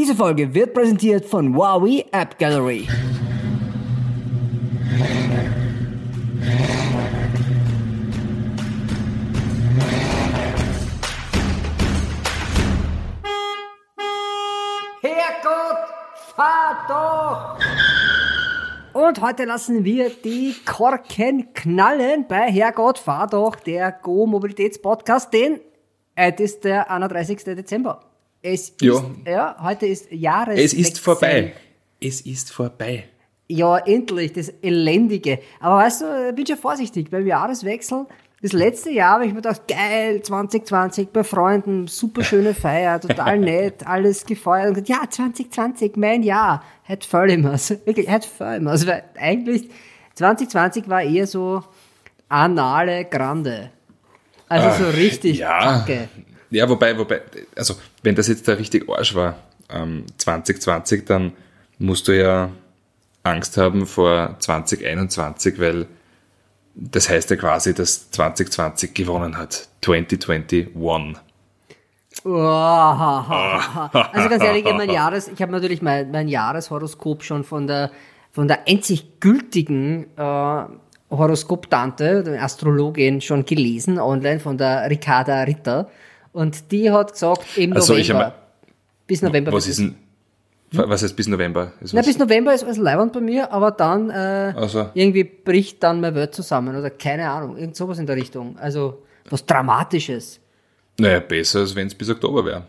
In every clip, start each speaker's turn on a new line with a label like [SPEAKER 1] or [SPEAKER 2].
[SPEAKER 1] Diese Folge wird präsentiert von Huawei App Gallery. Herrgott, fahr doch! Und heute lassen wir die Korken knallen bei Herrgott, fahr doch, der Go Mobilitätspodcast, denn es ist der 31. Dezember. Es ist,
[SPEAKER 2] Ja.
[SPEAKER 1] heute ist Jahres.
[SPEAKER 2] Es ist vorbei. Es ist vorbei.
[SPEAKER 1] Ja, endlich, das Elendige. Aber weißt du, ich bin schon vorsichtig. Beim Jahreswechsel, das letzte Jahr habe ich mir gedacht, geil, 2020 bei Freunden, super schöne Feier, total nett, alles gefeiert. Und gesagt, ja, 2020, mein Jahr. Hat voll immer. Wirklich, hat voll immer. Also, weil eigentlich, 2020 war eher so anale Grande. Also so richtig
[SPEAKER 2] ja.
[SPEAKER 1] kacke.
[SPEAKER 2] Ja, wobei, wobei, also wenn das jetzt der richtig Arsch war, ähm, 2020, dann musst du ja Angst haben vor 2021, weil das heißt ja quasi, dass 2020 gewonnen hat. 2021.
[SPEAKER 1] Uahaha. Also ganz ehrlich, mein Jahres, ich habe natürlich mein, mein Jahreshoroskop schon von der von der einzig gültigen äh, Horoskop-Tante, der Astrologin, schon gelesen online von der Ricarda Ritter. Und die hat gesagt, im
[SPEAKER 2] Also
[SPEAKER 1] November.
[SPEAKER 2] ich hab-
[SPEAKER 1] bis November.
[SPEAKER 2] Was ist denn, was heißt bis November? Ist was-
[SPEAKER 1] bis November ist alles leibend bei mir, aber dann äh,
[SPEAKER 2] Also.
[SPEAKER 1] irgendwie bricht dann meine Welt zusammen oder keine Ahnung, irgend sowas in der Richtung. Also was Dramatisches.
[SPEAKER 2] Naja, besser, als wenn es bis Oktober wäre.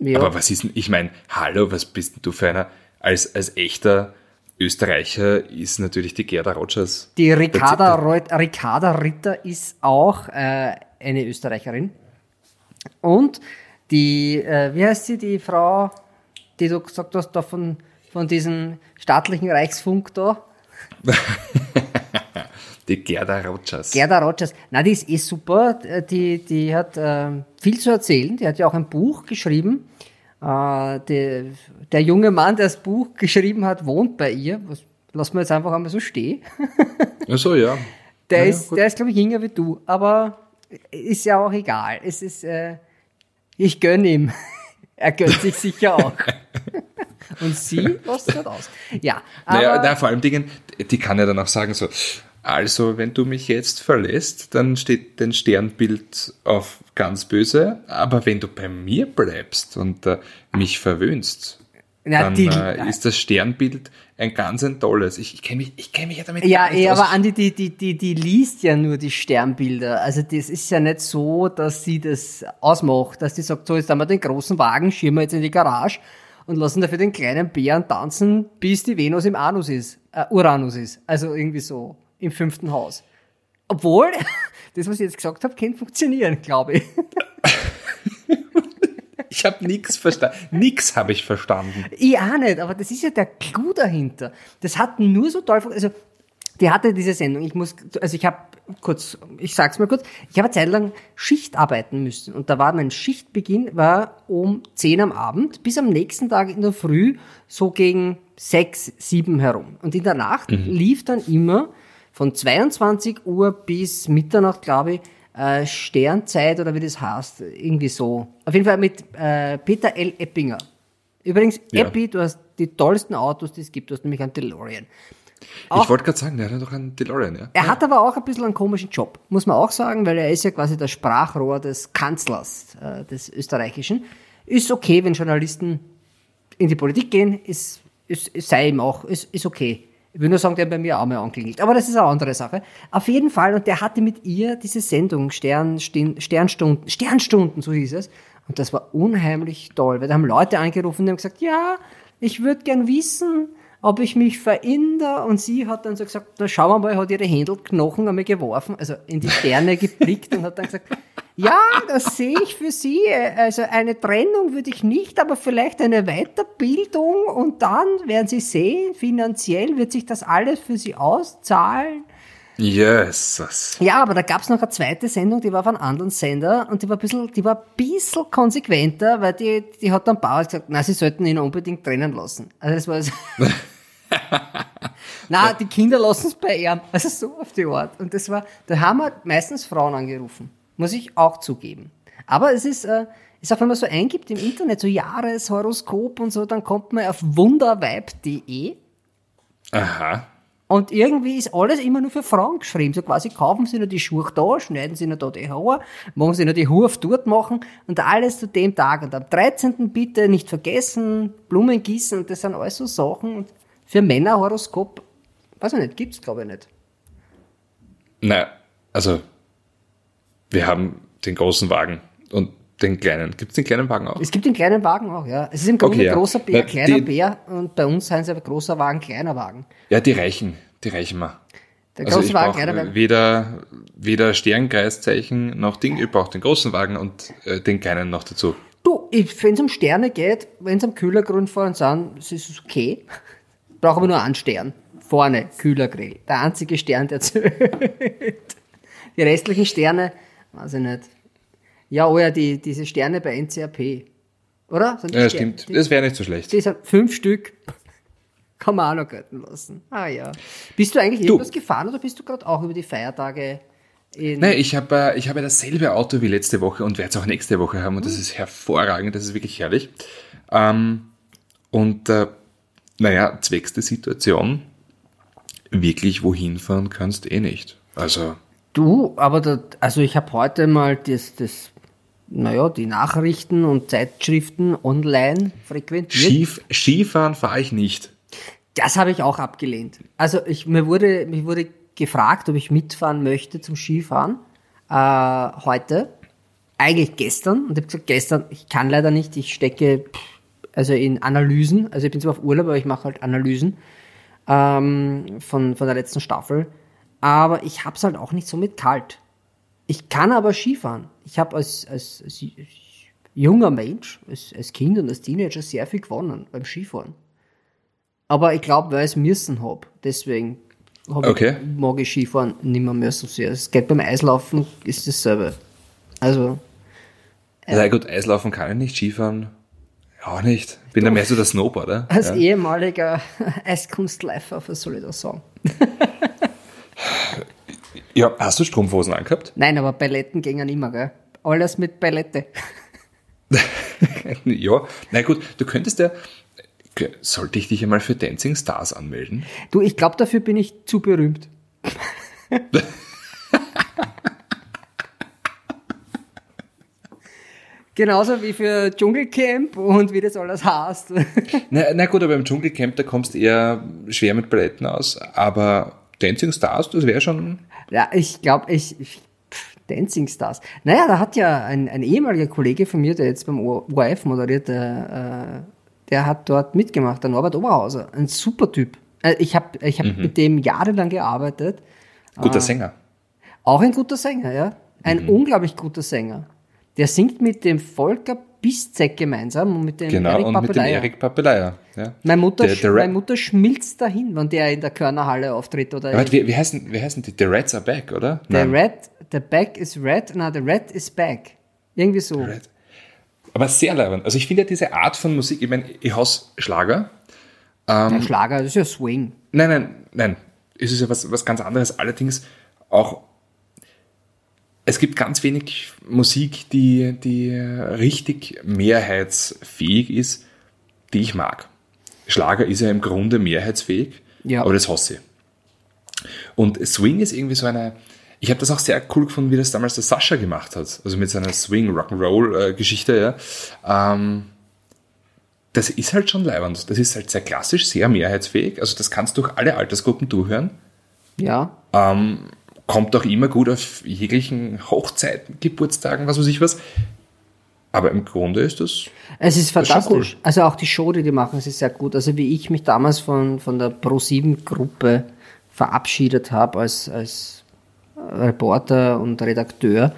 [SPEAKER 1] Ja.
[SPEAKER 2] Aber was ist denn, ich meine, hallo, was bist denn du für einer? Als, als echter Österreicher ist natürlich die Gerda Rogers.
[SPEAKER 1] Die Ricarda, Ricarda Ritter ist auch äh, eine Österreicherin. Und die, äh, wie heißt sie, die Frau, die du gesagt hast, da von, von diesem staatlichen Reichsfunk da?
[SPEAKER 2] Die Gerda Rogers.
[SPEAKER 1] Gerda Rogers. Na, die ist eh super. Äh, Die, die hat ähm, viel zu erzählen. Die hat ja auch ein Buch geschrieben. Äh, die, der junge Mann, der das Buch geschrieben hat, wohnt bei ihr. Was, lassen wir jetzt einfach einmal so stehen.
[SPEAKER 2] Ach so, ja.
[SPEAKER 1] Der
[SPEAKER 2] Ja, ja,
[SPEAKER 1] ist,
[SPEAKER 2] gut.
[SPEAKER 1] der ist, glaube ich, jünger wie du, aber ist ja auch egal. Es ist, äh, ich gönn ihm. er gönnt sich sicher auch. Und sie lässt halt aus. Ja, aber
[SPEAKER 2] Naja, na, vor allem Dingen, die kann ja dann auch sagen so, also wenn du mich jetzt verlässt, dann steht dein Sternbild auf ganz böse, aber wenn du bei mir bleibst und äh, mich verwöhnst,
[SPEAKER 1] Na,
[SPEAKER 2] dann
[SPEAKER 1] die-
[SPEAKER 2] äh, ist das Sternbild ein ganz ein tolles. Ich, ich kenne mich, ich kenn mich ja damit
[SPEAKER 1] ja,
[SPEAKER 2] nicht aus.
[SPEAKER 1] aber Andi, die, die, die, die liest ja nur die Sternbilder. Also das ist ja nicht so, dass sie das ausmacht, dass die sagt, so jetzt haben wir den großen Wagen, schieben wir jetzt in die Garage und lassen dafür den kleinen Bären tanzen, bis die Venus im Anus ist, äh, Uranus ist. Also irgendwie so im fünften Haus. Obwohl, das, was ich jetzt gesagt habe, kann funktionieren, glaube ich.
[SPEAKER 2] Ich habe nichts verstanden. Nix habe ich verstanden.
[SPEAKER 1] Ich auch nicht, aber das ist ja der Clou dahinter. Das hat nur so toll, also die hatte diese Sendung. Ich muss, also ich habe kurz, ich sag's mal kurz, ich habe eine Zeit lang Schicht arbeiten müssen und da war mein Schichtbeginn war um 10 am Abend bis am nächsten Tag in der Früh so gegen 6, 7 herum. Und in der Nacht lief dann immer von 22 Uhr bis Mitternacht, glaube ich, äh, Sternzeit oder wie das heißt, irgendwie so. Auf jeden Fall mit äh, Peter L. Eppinger. Übrigens,
[SPEAKER 2] Ja.
[SPEAKER 1] Eppi, du hast die tollsten Autos, die es gibt. Du hast nämlich einen DeLorean.
[SPEAKER 2] Ich wollte gerade sagen, der hat doch einen DeLorean, ja.
[SPEAKER 1] Er hat aber auch ein bisschen einen komischen Job, muss man auch sagen, weil er ist ja quasi das Sprachrohr des Kanzlers äh, des Österreichischen. Ist okay, wenn Journalisten in die Politik gehen, ist, ist, ist sei ihm auch, ist, ist okay. Ich will nur sagen, der hat bei mir auch mal anklingelt. Aber das ist eine andere Sache. Auf jeden Fall, und der hatte mit ihr diese Sendung Stern, Stin- Sternstunden, Sternstunden, so hieß es. Und das war unheimlich toll, weil da haben Leute angerufen und haben gesagt, ja, ich würde gern wissen, ob ich mich verändere. Und sie hat dann so gesagt, na schauen wir mal, hat ihre Händelknochen einmal geworfen, also in die Sterne geblickt und hat dann gesagt, ja, das sehe ich für Sie. Also eine Trennung würde ich nicht, aber vielleicht eine Weiterbildung und dann werden Sie sehen, finanziell wird sich das alles für Sie auszahlen.
[SPEAKER 2] Jesus.
[SPEAKER 1] Ja, aber da gab's noch eine zweite Sendung, die war auf einem anderen Sender und die war ein bisschen, die war ein bisschen konsequenter, weil die, die hat dann Bauer gesagt, na, sie sollten ihn unbedingt trennen lassen. Also das war so. na, die Kinder lassen es bei ihm. Also so auf die Art. Und das war, da haben wir meistens Frauen angerufen. Muss ich auch zugeben. Aber es ist, äh, Ist auch, wenn man so eingibt im Internet, so Jahreshoroskop und so, dann kommt man auf wundervibe.de
[SPEAKER 2] Aha.
[SPEAKER 1] und irgendwie ist alles immer nur für Frauen geschrieben. So quasi kaufen sie nur die Schuhe da, schneiden sie nur da die Haare, machen sie nur die Hurf dort machen und alles zu dem Tag. Und am 13. bitte nicht vergessen, Blumen gießen und das sind alles so Sachen. Und für Männer Horoskop, weiß ich nicht, gibt's glaube ich nicht.
[SPEAKER 2] Na, also, wir haben den großen Wagen und den kleinen. Gibt es den kleinen Wagen auch?
[SPEAKER 1] Es gibt den kleinen Wagen auch, ja. Es ist im Grunde
[SPEAKER 2] Okay, ja.
[SPEAKER 1] großer Bär,
[SPEAKER 2] Na,
[SPEAKER 1] kleiner
[SPEAKER 2] die-
[SPEAKER 1] Bär und bei uns sind es aber großer Wagen, kleiner Wagen.
[SPEAKER 2] Ja, die reichen. Die reichen wir.
[SPEAKER 1] Der
[SPEAKER 2] Also
[SPEAKER 1] große
[SPEAKER 2] ich
[SPEAKER 1] Wagen, kleiner Wagen.
[SPEAKER 2] weder, weder Sternkreiszeichen noch Ding. Ich brauche den großen Wagen und äh, den kleinen noch dazu.
[SPEAKER 1] Du, wenn es um Sterne geht, wenn es am Kühlergrund fahren sind, es ist okay. Brauche aber nur einen Stern. Vorne, Kühlergrill. Der einzige Stern, der zählt. Die restlichen Sterne, weiß ich nicht. Ja, oh ja, die, diese Sterne bei NCAP. Oder? Die
[SPEAKER 2] Ja,
[SPEAKER 1] Sterne-
[SPEAKER 2] stimmt. Das wäre nicht so schlecht.
[SPEAKER 1] Die sind fünf Stück. Kann man auch noch gelten lassen. Ah ja. Bist du eigentlich
[SPEAKER 2] Du.
[SPEAKER 1] irgendwas gefahren oder bist du gerade auch über die Feiertage in.
[SPEAKER 2] Nein, ich habe äh, ich habe dasselbe Auto wie letzte Woche und werde es auch nächste Woche haben und das ist hervorragend, das ist wirklich herrlich. Ähm, und äh, naja, zwecks der Situation, wirklich wohin fahren kannst eh nicht. Also,
[SPEAKER 1] Du, aber da, also ich habe heute mal das, das, naja, die Nachrichten und Zeitschriften online frequentiert.
[SPEAKER 2] Skif Skifahren fahre ich nicht.
[SPEAKER 1] Das habe ich auch abgelehnt. Also ich, mir wurde, mir wurde gefragt, ob ich mitfahren möchte zum Skifahren äh, heute. Eigentlich gestern. Und ich habe gesagt, gestern, ich kann leider nicht, ich stecke also in Analysen. Also ich bin zwar auf Urlaub, aber ich mache halt Analysen ähm, von, von der letzten Staffel. Aber ich hab's halt auch nicht so mit kalt. Ich kann aber Skifahren. Ich habe als, als, als junger Mensch, als, als Kind und als Teenager sehr viel gewonnen beim Skifahren. Aber ich glaube, weil ich es müssen hab. Deswegen hab
[SPEAKER 2] Okay.
[SPEAKER 1] ich, mag ich Skifahren nicht mehr, mehr so sehr. Es geht beim Eislaufen, ist dasselbe. Also,
[SPEAKER 2] Na gut, Eislaufen kann ich nicht, Skifahren auch nicht. Bin da mehr so der Snowboarder.
[SPEAKER 1] als
[SPEAKER 2] ja.
[SPEAKER 1] ehemaliger Eiskunstläufer, was soll ich da sagen?
[SPEAKER 2] ja, hast du Strumpfhosen angehabt?
[SPEAKER 1] Nein, aber Balletten gingen immer, gell? Alles mit Ballette.
[SPEAKER 2] ja, na gut, du könntest ja, sollte ich dich einmal für Dancing Stars anmelden?
[SPEAKER 1] Du, ich glaube, dafür bin ich zu berühmt. Genauso wie für Dschungelcamp und wie das alles heißt.
[SPEAKER 2] Na, na gut, aber im Dschungelcamp, da kommst du eher schwer mit Balletten aus, aber Dancing Stars, das wäre schon,
[SPEAKER 1] ja, ich glaube, ich, ich pff, Dancing Stars. Naja, da hat ja ein, ein ehemaliger Kollege von mir, der jetzt beim ORF moderiert, der, äh, der hat dort mitgemacht, der Norbert Oberhauser. Ein super Typ. Äh, Ich habe ich hab mit dem jahrelang gearbeitet.
[SPEAKER 2] guter Sänger.
[SPEAKER 1] Auch ein guter Sänger, ja. Ein unglaublich guter Sänger. Der singt mit dem Volker Piszek gemeinsam und mit dem
[SPEAKER 2] Genau,
[SPEAKER 1] Erik
[SPEAKER 2] und mit dem. Erik Papelaya. Ja.
[SPEAKER 1] Meine Mutter,
[SPEAKER 2] Der- der
[SPEAKER 1] meine Mutter schmilzt dahin, wenn der in der Körnerhalle auftritt oder
[SPEAKER 2] Aber wie, wie, heißen, wie heißen die? The Reds are back, oder?
[SPEAKER 1] The
[SPEAKER 2] Nein.
[SPEAKER 1] Red, the back is red, na, the red is back. Irgendwie so.
[SPEAKER 2] Red. Aber sehr leibend. Also ich finde ja diese Art von Musik, ich meine, ich hasse Schlager.
[SPEAKER 1] Ein Schlager, das ist ja Swing.
[SPEAKER 2] Nein, nein, nein. Es ist ja was, was ganz anderes. Allerdings auch, es gibt ganz wenig Musik, die, die richtig mehrheitsfähig ist, die ich mag. Schlager ist ja im Grunde mehrheitsfähig,
[SPEAKER 1] Ja.
[SPEAKER 2] aber das hasse ich. Und Swing ist irgendwie so eine, ich habe das auch sehr cool gefunden, wie das damals der Sascha gemacht hat. Also mit seiner Swing-Rock'n'Roll-Geschichte, ja. Ähm, das ist halt schon leibend. Das ist halt sehr klassisch, sehr mehrheitsfähig. Also das kannst du durch alle Altersgruppen durchhören.
[SPEAKER 1] Ja.
[SPEAKER 2] Ähm, kommt auch immer gut auf jeglichen Hochzeiten, Geburtstagen, was weiß ich was. Aber im Grunde ist das.
[SPEAKER 1] Es ist fantastisch. Also auch die Show, die die machen, es ist sehr gut. Also wie ich mich damals von, von der Pro7-Gruppe verabschiedet habe als, als Reporter und Redakteur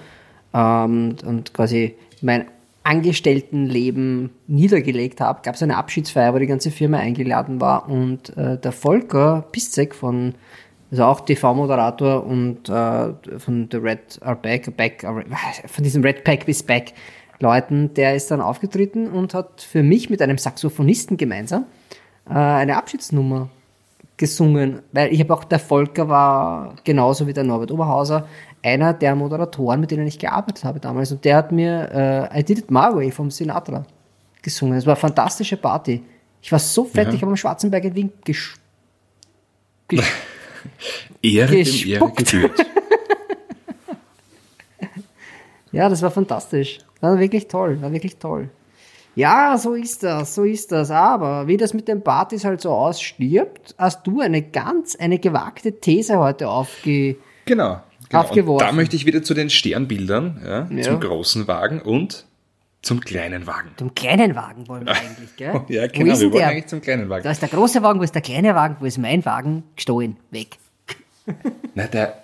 [SPEAKER 1] ähm, und quasi mein Angestelltenleben niedergelegt habe, gab es eine Abschiedsfeier, wo die ganze Firma eingeladen war und äh, der Volker Piszek von also auch TV-Moderator und äh, von The Red Are Back, Back are- von diesem Red Pack bis Back Leuten, der ist dann aufgetreten und hat für mich mit einem Saxophonisten gemeinsam äh, eine Abschiedsnummer gesungen, weil ich habe auch, der Volker war genauso wie der Norbert Oberhauser einer der Moderatoren, mit denen ich gearbeitet habe damals. Und der hat mir äh, I Did It My Way vom Sinatra gesungen. Es war eine fantastische Party. Ich war so fett,
[SPEAKER 2] Ja.
[SPEAKER 1] ich habe am Schwarzenberg in Wien gesch gesch
[SPEAKER 2] Ehre dem Ehre gebührt.
[SPEAKER 1] Ja, das war fantastisch. War wirklich toll, war wirklich toll. Ja, so ist das, so ist das. Aber wie das mit den Partys halt so ausstirbt, hast du eine ganz, eine gewagte These heute aufge...
[SPEAKER 2] Genau. genau.
[SPEAKER 1] Aufgeworfen.
[SPEAKER 2] Und da möchte ich wieder zu den Sternbildern, ja,
[SPEAKER 1] Ja.
[SPEAKER 2] zum großen Wagen und zum kleinen Wagen.
[SPEAKER 1] Zum kleinen Wagen wollen wir eigentlich, gell?
[SPEAKER 2] Ja, genau, wir wollen eigentlich zum kleinen Wagen.
[SPEAKER 1] Da ist der große Wagen, wo ist der kleine Wagen, wo ist mein Wagen? Gestohlen, weg.
[SPEAKER 2] Na, der,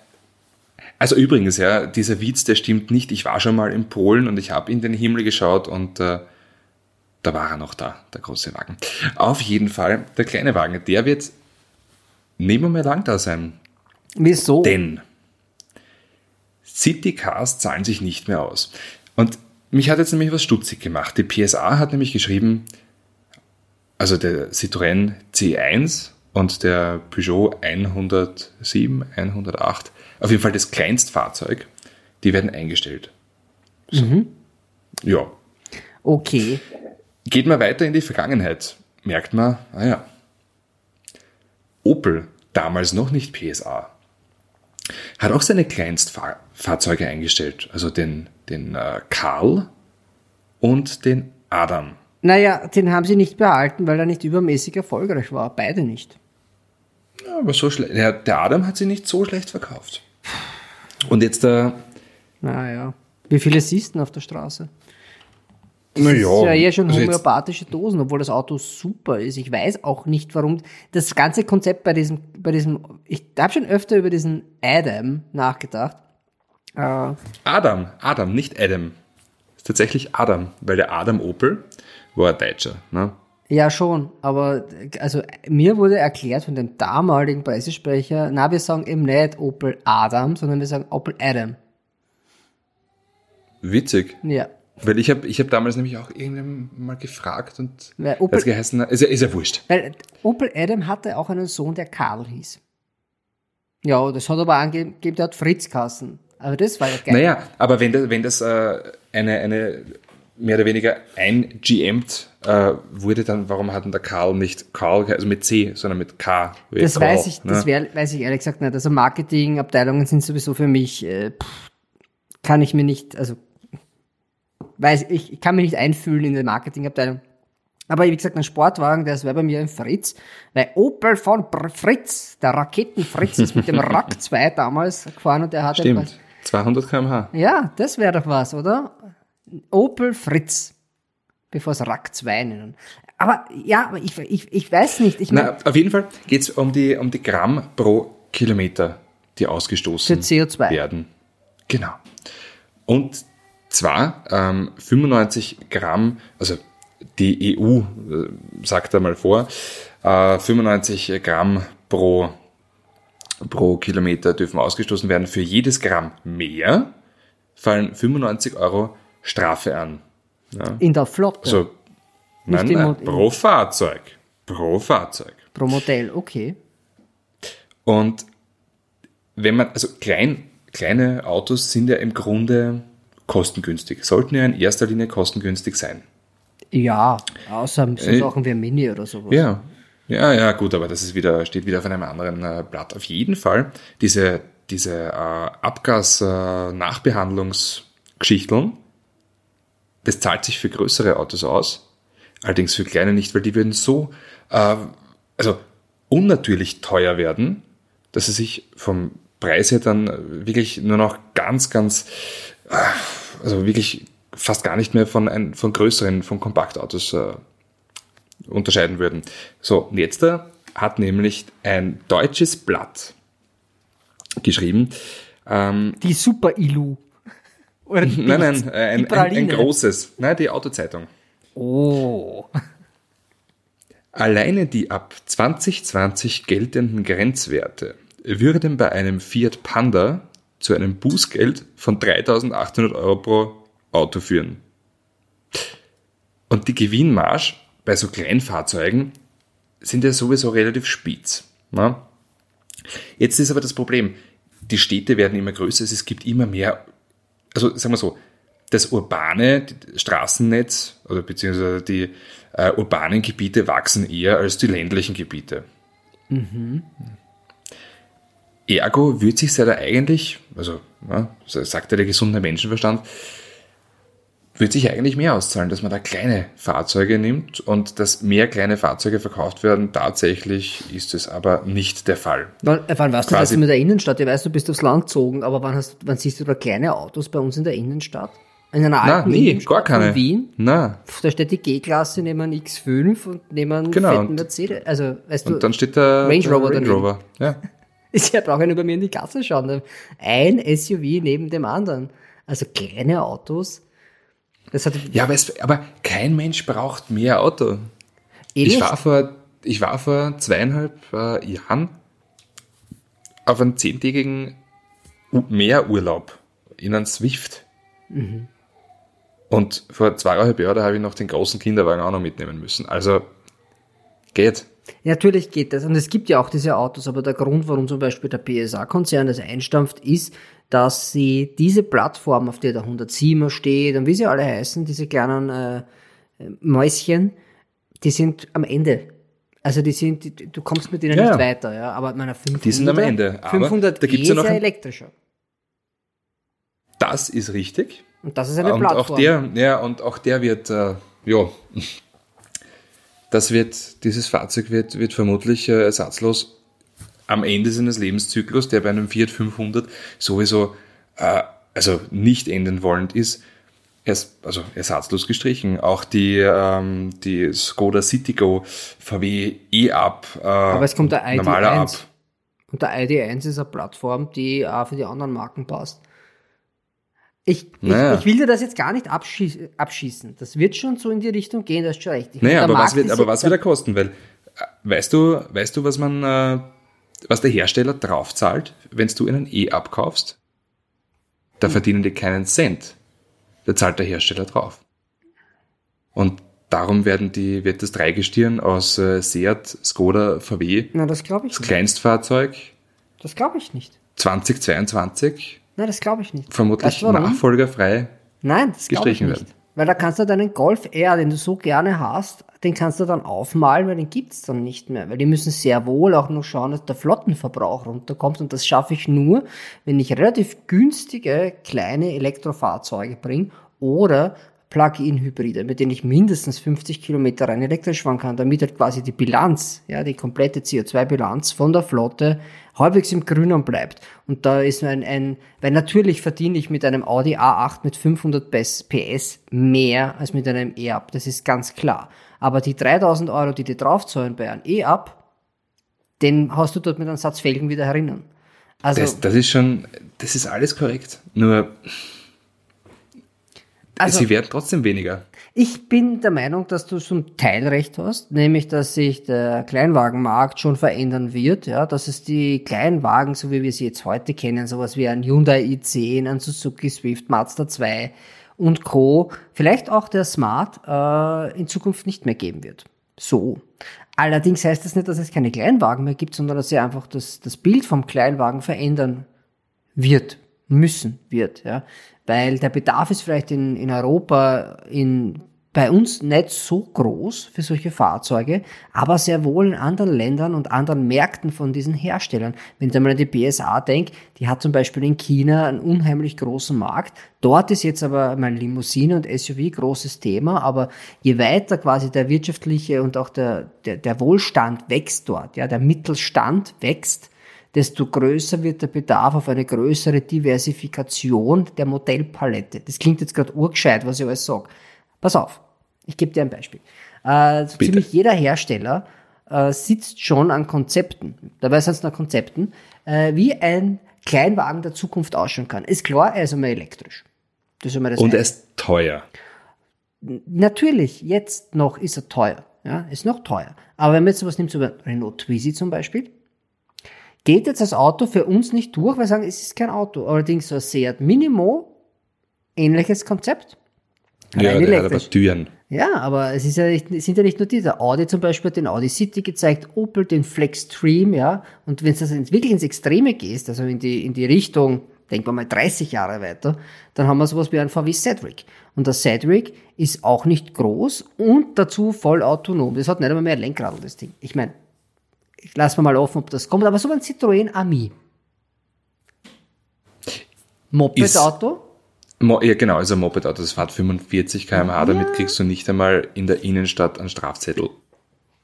[SPEAKER 2] also übrigens, ja, dieser Witz, der stimmt nicht. Ich war schon mal in Polen und ich habe in den Himmel geschaut und äh, da war er noch da, der große Wagen. Auf jeden Fall, der kleine Wagen, der wird nicht mehr lang da sein.
[SPEAKER 1] Wieso?
[SPEAKER 2] Denn Citycars zahlen sich nicht mehr aus. Und mich hat jetzt nämlich was stutzig gemacht. Die PSA hat nämlich geschrieben, also der Citroën C1 und der Peugeot 107, 108, auf jeden Fall das Kleinstfahrzeug, die werden eingestellt. So. Ja.
[SPEAKER 1] Okay.
[SPEAKER 2] Geht man weiter in die Vergangenheit, merkt man, ah ja, Opel, damals noch nicht PSA, hat auch seine Kleinstfahrzeuge eingestellt, also den, den äh, Karl und den Adam.
[SPEAKER 1] Naja, den haben sie nicht behalten, weil er nicht übermäßig erfolgreich war. Beide nicht.
[SPEAKER 2] Ja, aber so schlecht. Der, der Adam hat sie nicht so schlecht verkauft. Und jetzt äh,
[SPEAKER 1] Naja. Wie viele siehst du auf der Straße?
[SPEAKER 2] Naja,
[SPEAKER 1] Das ist ja eher schon
[SPEAKER 2] also
[SPEAKER 1] homöopathische Dosen, obwohl das Auto super ist. Ich weiß auch nicht, warum das ganze Konzept bei diesem, bei diesem, ich habe schon öfter über diesen Adam nachgedacht. Äh,
[SPEAKER 2] Adam, Adam, nicht Adam. Ist tatsächlich Adam, weil der Adam Opel war ein Deutscher. Ne?
[SPEAKER 1] ja, schon, aber also mir wurde erklärt von dem damaligen Pressesprecher, na, wir sagen eben nicht Opel Adam, sondern wir sagen Opel Adam.
[SPEAKER 2] Witzig.
[SPEAKER 1] Ja.
[SPEAKER 2] Weil ich habe ich hab damals nämlich auch irgendwann mal gefragt und
[SPEAKER 1] Weil
[SPEAKER 2] Opel,
[SPEAKER 1] Opel-
[SPEAKER 2] das geheißen, ist ja, ist ja wurscht.
[SPEAKER 1] Weil Opel Adam hatte auch einen Sohn, der Karl hieß. Ja, das hat aber angegeben, der hat Fritz Kassen. Aber das war ja geil.
[SPEAKER 2] Naja, aber wenn das, wenn das äh, eine, eine mehr oder weniger ein-GMt äh, wurde, dann warum hat denn der Karl nicht Karl, also mit C, sondern mit K?
[SPEAKER 1] Das
[SPEAKER 2] Karl,
[SPEAKER 1] weiß ich,
[SPEAKER 2] ne?
[SPEAKER 1] das wär, weiß ich ehrlich gesagt nicht. Also Marketingabteilungen sind sowieso für mich, äh, pff, kann ich mir nicht, also weiß ich, ich kann mich nicht einfühlen in der Marketingabteilung. Aber wie gesagt, ein Sportwagen, das wäre bei mir ein Fritz, weil Opel von Fritz, der Raketenfritz, ist mit dem Rack 2 damals gefahren und der hatte
[SPEAKER 2] Stimmt, 200 km/h.
[SPEAKER 1] Ja, das wäre doch was, oder? Opel Fritz. Bevor es Rack 2 nennen. Aber ja, ich, ich, ich weiß nicht. Ich
[SPEAKER 2] Na, auf jeden Fall geht es um die, um die Gramm pro Kilometer, die ausgestoßen
[SPEAKER 1] Für CO2.
[SPEAKER 2] werden. Genau. Und zwar ähm, 95 Gramm, also die EU äh, sagt da mal vor, äh, 95 Gramm pro, pro Kilometer dürfen ausgestoßen werden. Für jedes Gramm mehr fallen 95 Euro Strafe an.
[SPEAKER 1] in der Flotte.
[SPEAKER 2] Also, nein, nein, pro Fahrzeug. Pro Fahrzeug.
[SPEAKER 1] Pro Modell, okay.
[SPEAKER 2] Und wenn man, also klein, kleine Autos sind ja im Grunde kostengünstig, sollten ja in erster Linie kostengünstig sein.
[SPEAKER 1] Ja, außer so
[SPEAKER 2] Äh,
[SPEAKER 1] Sachen wie Mini oder sowas.
[SPEAKER 2] Ja, ja, ja, gut, aber das ist wieder, steht wieder auf einem anderen äh, Blatt. Auf jeden Fall, diese, diese äh, Abgas-Nachbehandlungsgeschichteln, das zahlt sich für größere Autos aus, allerdings für kleine nicht, weil die würden so, äh, also unnatürlich teuer werden, dass sie sich vom Preis her dann wirklich nur noch ganz, ganz, äh, also wirklich fast gar nicht mehr von, ein, von größeren, von Kompaktautos äh, unterscheiden würden. So, jetzt äh, hat nämlich ein deutsches Blatt geschrieben, ähm,
[SPEAKER 1] Die Super Ilu. Oder die
[SPEAKER 2] nein, nein, ein,
[SPEAKER 1] die
[SPEAKER 2] ein, ein großes, nein, die Autozeitung.
[SPEAKER 1] Oh.
[SPEAKER 2] Alleine die ab 2020 geltenden Grenzwerte würden bei einem Fiat Panda zu einem Bußgeld von 3.800 Euro pro Auto führen. Und die Gewinnmarge bei so Kleinfahrzeugen sind ja sowieso relativ spitz. Ne? Jetzt ist aber das Problem, die Städte werden immer größer, es gibt immer mehr, also sagen wir so, das urbane Straßennetz oder beziehungsweise die äh, urbanen Gebiete wachsen eher als die ländlichen Gebiete. Mhm. Ergo wird sich da eigentlich, also ja, sagt ja der gesunde Menschenverstand, wird sich eigentlich mehr auszahlen, dass man da kleine Fahrzeuge nimmt und dass mehr kleine Fahrzeuge verkauft werden. Tatsächlich ist es aber nicht der Fall.
[SPEAKER 1] Wann, wann warst du mit der Innenstadt? Ich weiß, du bist aufs Land gezogen, aber wann, hast, wann siehst du da kleine Autos bei uns in der Innenstadt? In einer alten
[SPEAKER 2] Nein, nie, gar keine.
[SPEAKER 1] von Wien?
[SPEAKER 2] Nein.
[SPEAKER 1] Da steht die G-Klasse einem X5 und einem
[SPEAKER 2] genau.
[SPEAKER 1] fetten Mercedes. Also, weißt du,
[SPEAKER 2] und dann steht der
[SPEAKER 1] Range Rover.
[SPEAKER 2] Range Rover. Ja.
[SPEAKER 1] Ich brauche nur bei mir in die Gasse schauen. Ein SUV neben dem anderen. Also kleine Autos.
[SPEAKER 2] Das hat ja, aber, es, aber kein Mensch braucht mehr Auto. Eh ich war, vor, ich war vor zweieinhalb äh, Jahren auf einem zehntägigen Meerurlaub in einem Swift. Mhm. Und vor zweieinhalb Jahren habe ich noch den großen Kinderwagen auch noch mitnehmen müssen. Also geht.
[SPEAKER 1] Natürlich geht das. Und es gibt ja auch diese Autos, aber der Grund, warum zum Beispiel der PSA-Konzern das einstampft, ist, dass sie diese Plattform, auf der der 107er steht und wie sie alle heißen, diese kleinen äh, Mäuschen, die sind am Ende. Also die sind, du kommst mit denen ja. nicht weiter, ja. Aber meiner 500
[SPEAKER 2] Die sind am Ende.
[SPEAKER 1] Aber 500
[SPEAKER 2] da gibt's ja noch
[SPEAKER 1] ein, elektrischer.
[SPEAKER 2] Das ist richtig.
[SPEAKER 1] Und das ist eine
[SPEAKER 2] und
[SPEAKER 1] Plattform.
[SPEAKER 2] Auch der, ja, und auch der wird, äh, ja, das wird, dieses Fahrzeug wird, wird vermutlich äh, ersatzlos am Ende seines Lebenszyklus, der bei einem Fiat 500 sowieso, äh, also nicht enden wollend ist, erst, also ersatzlos gestrichen. Auch die, ähm, die Skoda Citigo VW E-Up,
[SPEAKER 1] äh, Aber es kommt der ID1. Normaler
[SPEAKER 2] Up.
[SPEAKER 1] Und der ID1 ist eine Plattform, die auch für die anderen Marken passt. Ich, naja. ich, ich, will dir das jetzt gar nicht abschieß, abschießen. Das wird schon so in die Richtung gehen, das ist schon recht. Ich
[SPEAKER 2] naja, aber was, wird, aber was wird er kosten? Weil, äh, weißt du, weißt du, was man, äh, was der Hersteller draufzahlt, wenn du einen E abkaufst? Da hm. verdienen die keinen Cent. Da zahlt der Hersteller drauf. Und darum werden die, wird das Dreigestirn aus äh, Seat, Skoda, VW,
[SPEAKER 1] Na, das glaube ich
[SPEAKER 2] das nicht. Kleinstfahrzeug.
[SPEAKER 1] Das glaube ich nicht.
[SPEAKER 2] 2022
[SPEAKER 1] Nein, das glaube ich nicht.
[SPEAKER 2] Vermutlich nachfolgerfrei
[SPEAKER 1] Nein, das gestrichen ich nicht. Werden. Weil da kannst du deinen Golf R, den du so gerne hast, den kannst du dann aufmalen, weil den gibt's dann nicht mehr. Weil die müssen sehr wohl auch noch schauen, dass der Flottenverbrauch runterkommt. Und das schaffe ich nur, wenn ich relativ günstige kleine Elektrofahrzeuge bringe oder Plug-in-Hybride, mit denen ich mindestens 50 Kilometer rein elektrisch fahren kann, damit halt quasi die Bilanz, ja, die komplette CO2-Bilanz von der Flotte halbwegs im Grünen bleibt. Und da ist ein, ein, weil natürlich verdiene ich mit einem Audi A8 mit 500 PS mehr als mit einem E-Up, das ist ganz klar. Aber die 3000 Euro, die die draufzahlen bei einem E-Up, den hast du dort mit einem Satz Felgen wieder herinnen.
[SPEAKER 2] Also, das, das ist schon, das ist alles korrekt. Nur, also, sie werden trotzdem weniger.
[SPEAKER 1] Ich bin der Meinung, dass du zum Teil recht hast, nämlich dass sich der Kleinwagenmarkt schon verändern wird, ja, dass es die Kleinwagen, so wie wir sie jetzt heute kennen, sowas wie ein Hyundai i10, ein Suzuki Swift, Mazda 2 und Co., vielleicht auch der Smart, äh, in Zukunft nicht mehr geben wird. So. Allerdings heißt das nicht, dass es keine Kleinwagen mehr gibt, sondern dass sie einfach das, das Bild vom Kleinwagen verändern wird, müssen wird, ja. Weil der Bedarf ist vielleicht in, in Europa in bei uns nicht so groß für solche Fahrzeuge, aber sehr wohl in anderen Ländern und anderen Märkten von diesen Herstellern. Wenn ich einmal an die BSA denke, die hat zum Beispiel in China einen unheimlich großen Markt. Dort ist jetzt aber mein Limousine und SUV großes Thema, aber je weiter quasi der wirtschaftliche und auch der, der, der Wohlstand wächst dort, ja, der Mittelstand wächst, desto größer wird der Bedarf auf eine größere Diversifikation der Modellpalette. Das klingt jetzt gerade urgescheit, was ich alles sage. Pass auf, ich gebe dir ein Beispiel. Äh, so ziemlich jeder Hersteller äh, sitzt schon an Konzepten, dabei sind es noch Konzepten, äh, wie ein Kleinwagen der Zukunft ausschauen kann. Ist klar, er ist einmal elektrisch.
[SPEAKER 2] Das ist einmal das Und er ist teuer.
[SPEAKER 1] Natürlich, jetzt noch ist er teuer. Ja, ist noch teuer. Aber wenn man jetzt sowas nimmt, so wie Renault Twizy zum Beispiel, geht jetzt das Auto für uns nicht durch, weil wir sagen, es ist kein Auto. Allerdings so ein Seat Minimo, ähnliches Konzept.
[SPEAKER 2] Ja, der hat aber Türen.
[SPEAKER 1] Ja, aber es ist ja nicht, es sind ja nicht nur die. Der Audi zum Beispiel hat den Audi City gezeigt, Opel den Flexstream, ja. Und wenn du wirklich ins Extreme gehst, also in die, in die Richtung, denken wir mal 30 Jahre weiter, dann haben wir sowas wie ein VW Cedric. Und der Cedric ist auch nicht groß und dazu voll autonom. Das hat nicht einmal mehr Lenkrad, das Ding. Ich meine, ich lasse mal offen, ob das kommt, aber so ein Citroën Ami. Moped-Auto?
[SPEAKER 2] Mo ja, genau, also ein Moped-Auto, das fährt 45 km/h, damit kriegst du nicht einmal in der Innenstadt einen Strafzettel.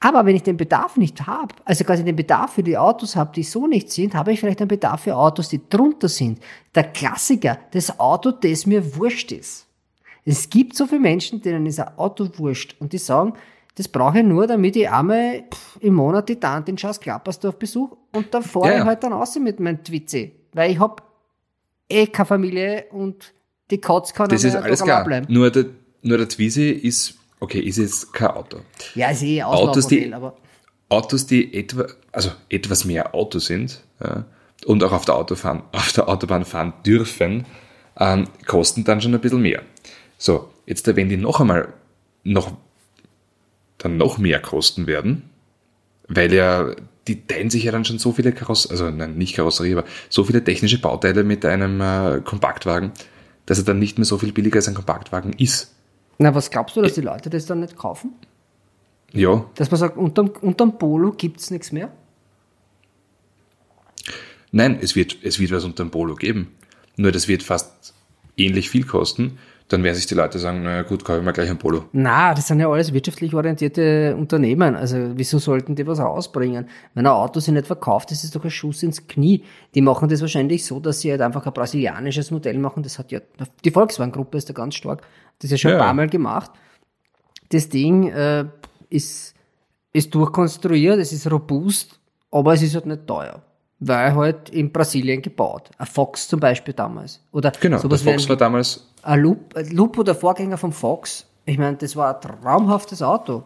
[SPEAKER 1] Aber wenn ich den Bedarf nicht habe, also quasi den Bedarf für die Autos habe, die so nicht sind, habe ich vielleicht einen Bedarf für Autos, die drunter sind. Der Klassiker, das Auto, das mir wurscht ist. Es gibt so viele Menschen, denen ist ein Auto wurscht und die sagen, das brauche ich nur, damit ich einmal im Monat die Tante in Schaus Klappersdorf besuche und da fahre
[SPEAKER 2] Ja,
[SPEAKER 1] ich
[SPEAKER 2] ja.
[SPEAKER 1] halt dann raus mit meinem Twitzi. Weil ich habe eh keine Familie und die Katz kann
[SPEAKER 2] Das
[SPEAKER 1] auch
[SPEAKER 2] ist alles klar.
[SPEAKER 1] bleiben.
[SPEAKER 2] Nur der, nur der Twizy ist, okay, ist jetzt kein Auto.
[SPEAKER 1] Ja, ist eh
[SPEAKER 2] Autos, die-
[SPEAKER 1] aber
[SPEAKER 2] Autos, die etwa, also etwas mehr Auto sind ja, und auch auf der, Autofahren, auf der Autobahn fahren dürfen, ähm, kosten dann schon ein bisschen mehr. So, jetzt wenn die noch einmal noch, dann noch mehr kosten werden, weil ja, die teilen sich ja dann schon so viele Karosserien, also nein, nicht Karosserie, aber so viele technische Bauteile mit einem äh, Kompaktwagen, dass er dann nicht mehr so viel billiger als ein Kompaktwagen ist.
[SPEAKER 1] na, was glaubst du, dass die Leute das dann nicht kaufen?
[SPEAKER 2] Ja,
[SPEAKER 1] Dass man sagt, unterm, unterm Polo gibt's nichts mehr?
[SPEAKER 2] Nein, es wird, es wird was unter dem Polo geben. Nur das wird fast ähnlich viel kosten. Dann werden sich die Leute sagen, naja gut, kaufe ich mir gleich ein Polo.
[SPEAKER 1] Na, das sind ja alles wirtschaftlich orientierte Unternehmen. Also wieso sollten die was rausbringen? Wenn ein Auto sich nicht verkauft, das ist doch ein Schuss ins Knie. Die machen das wahrscheinlich so, dass sie halt einfach ein brasilianisches Modell machen. Das hat ja, die Volkswagen-Gruppe ist da ganz stark. Das ist ja schon
[SPEAKER 2] Ja.
[SPEAKER 1] ein paar Mal gemacht. Das Ding äh, ist, ist durchkonstruiert, es ist robust, aber es ist halt nicht teuer. Weil halt in Brasilien gebaut. Ein Fox zum Beispiel damals. Oder
[SPEAKER 2] Genau,
[SPEAKER 1] sowas
[SPEAKER 2] der Fox war damals,
[SPEAKER 1] ein Lup, ein Lupo, der Vorgänger vom Fox. Ich meine, das war ein traumhaftes Auto.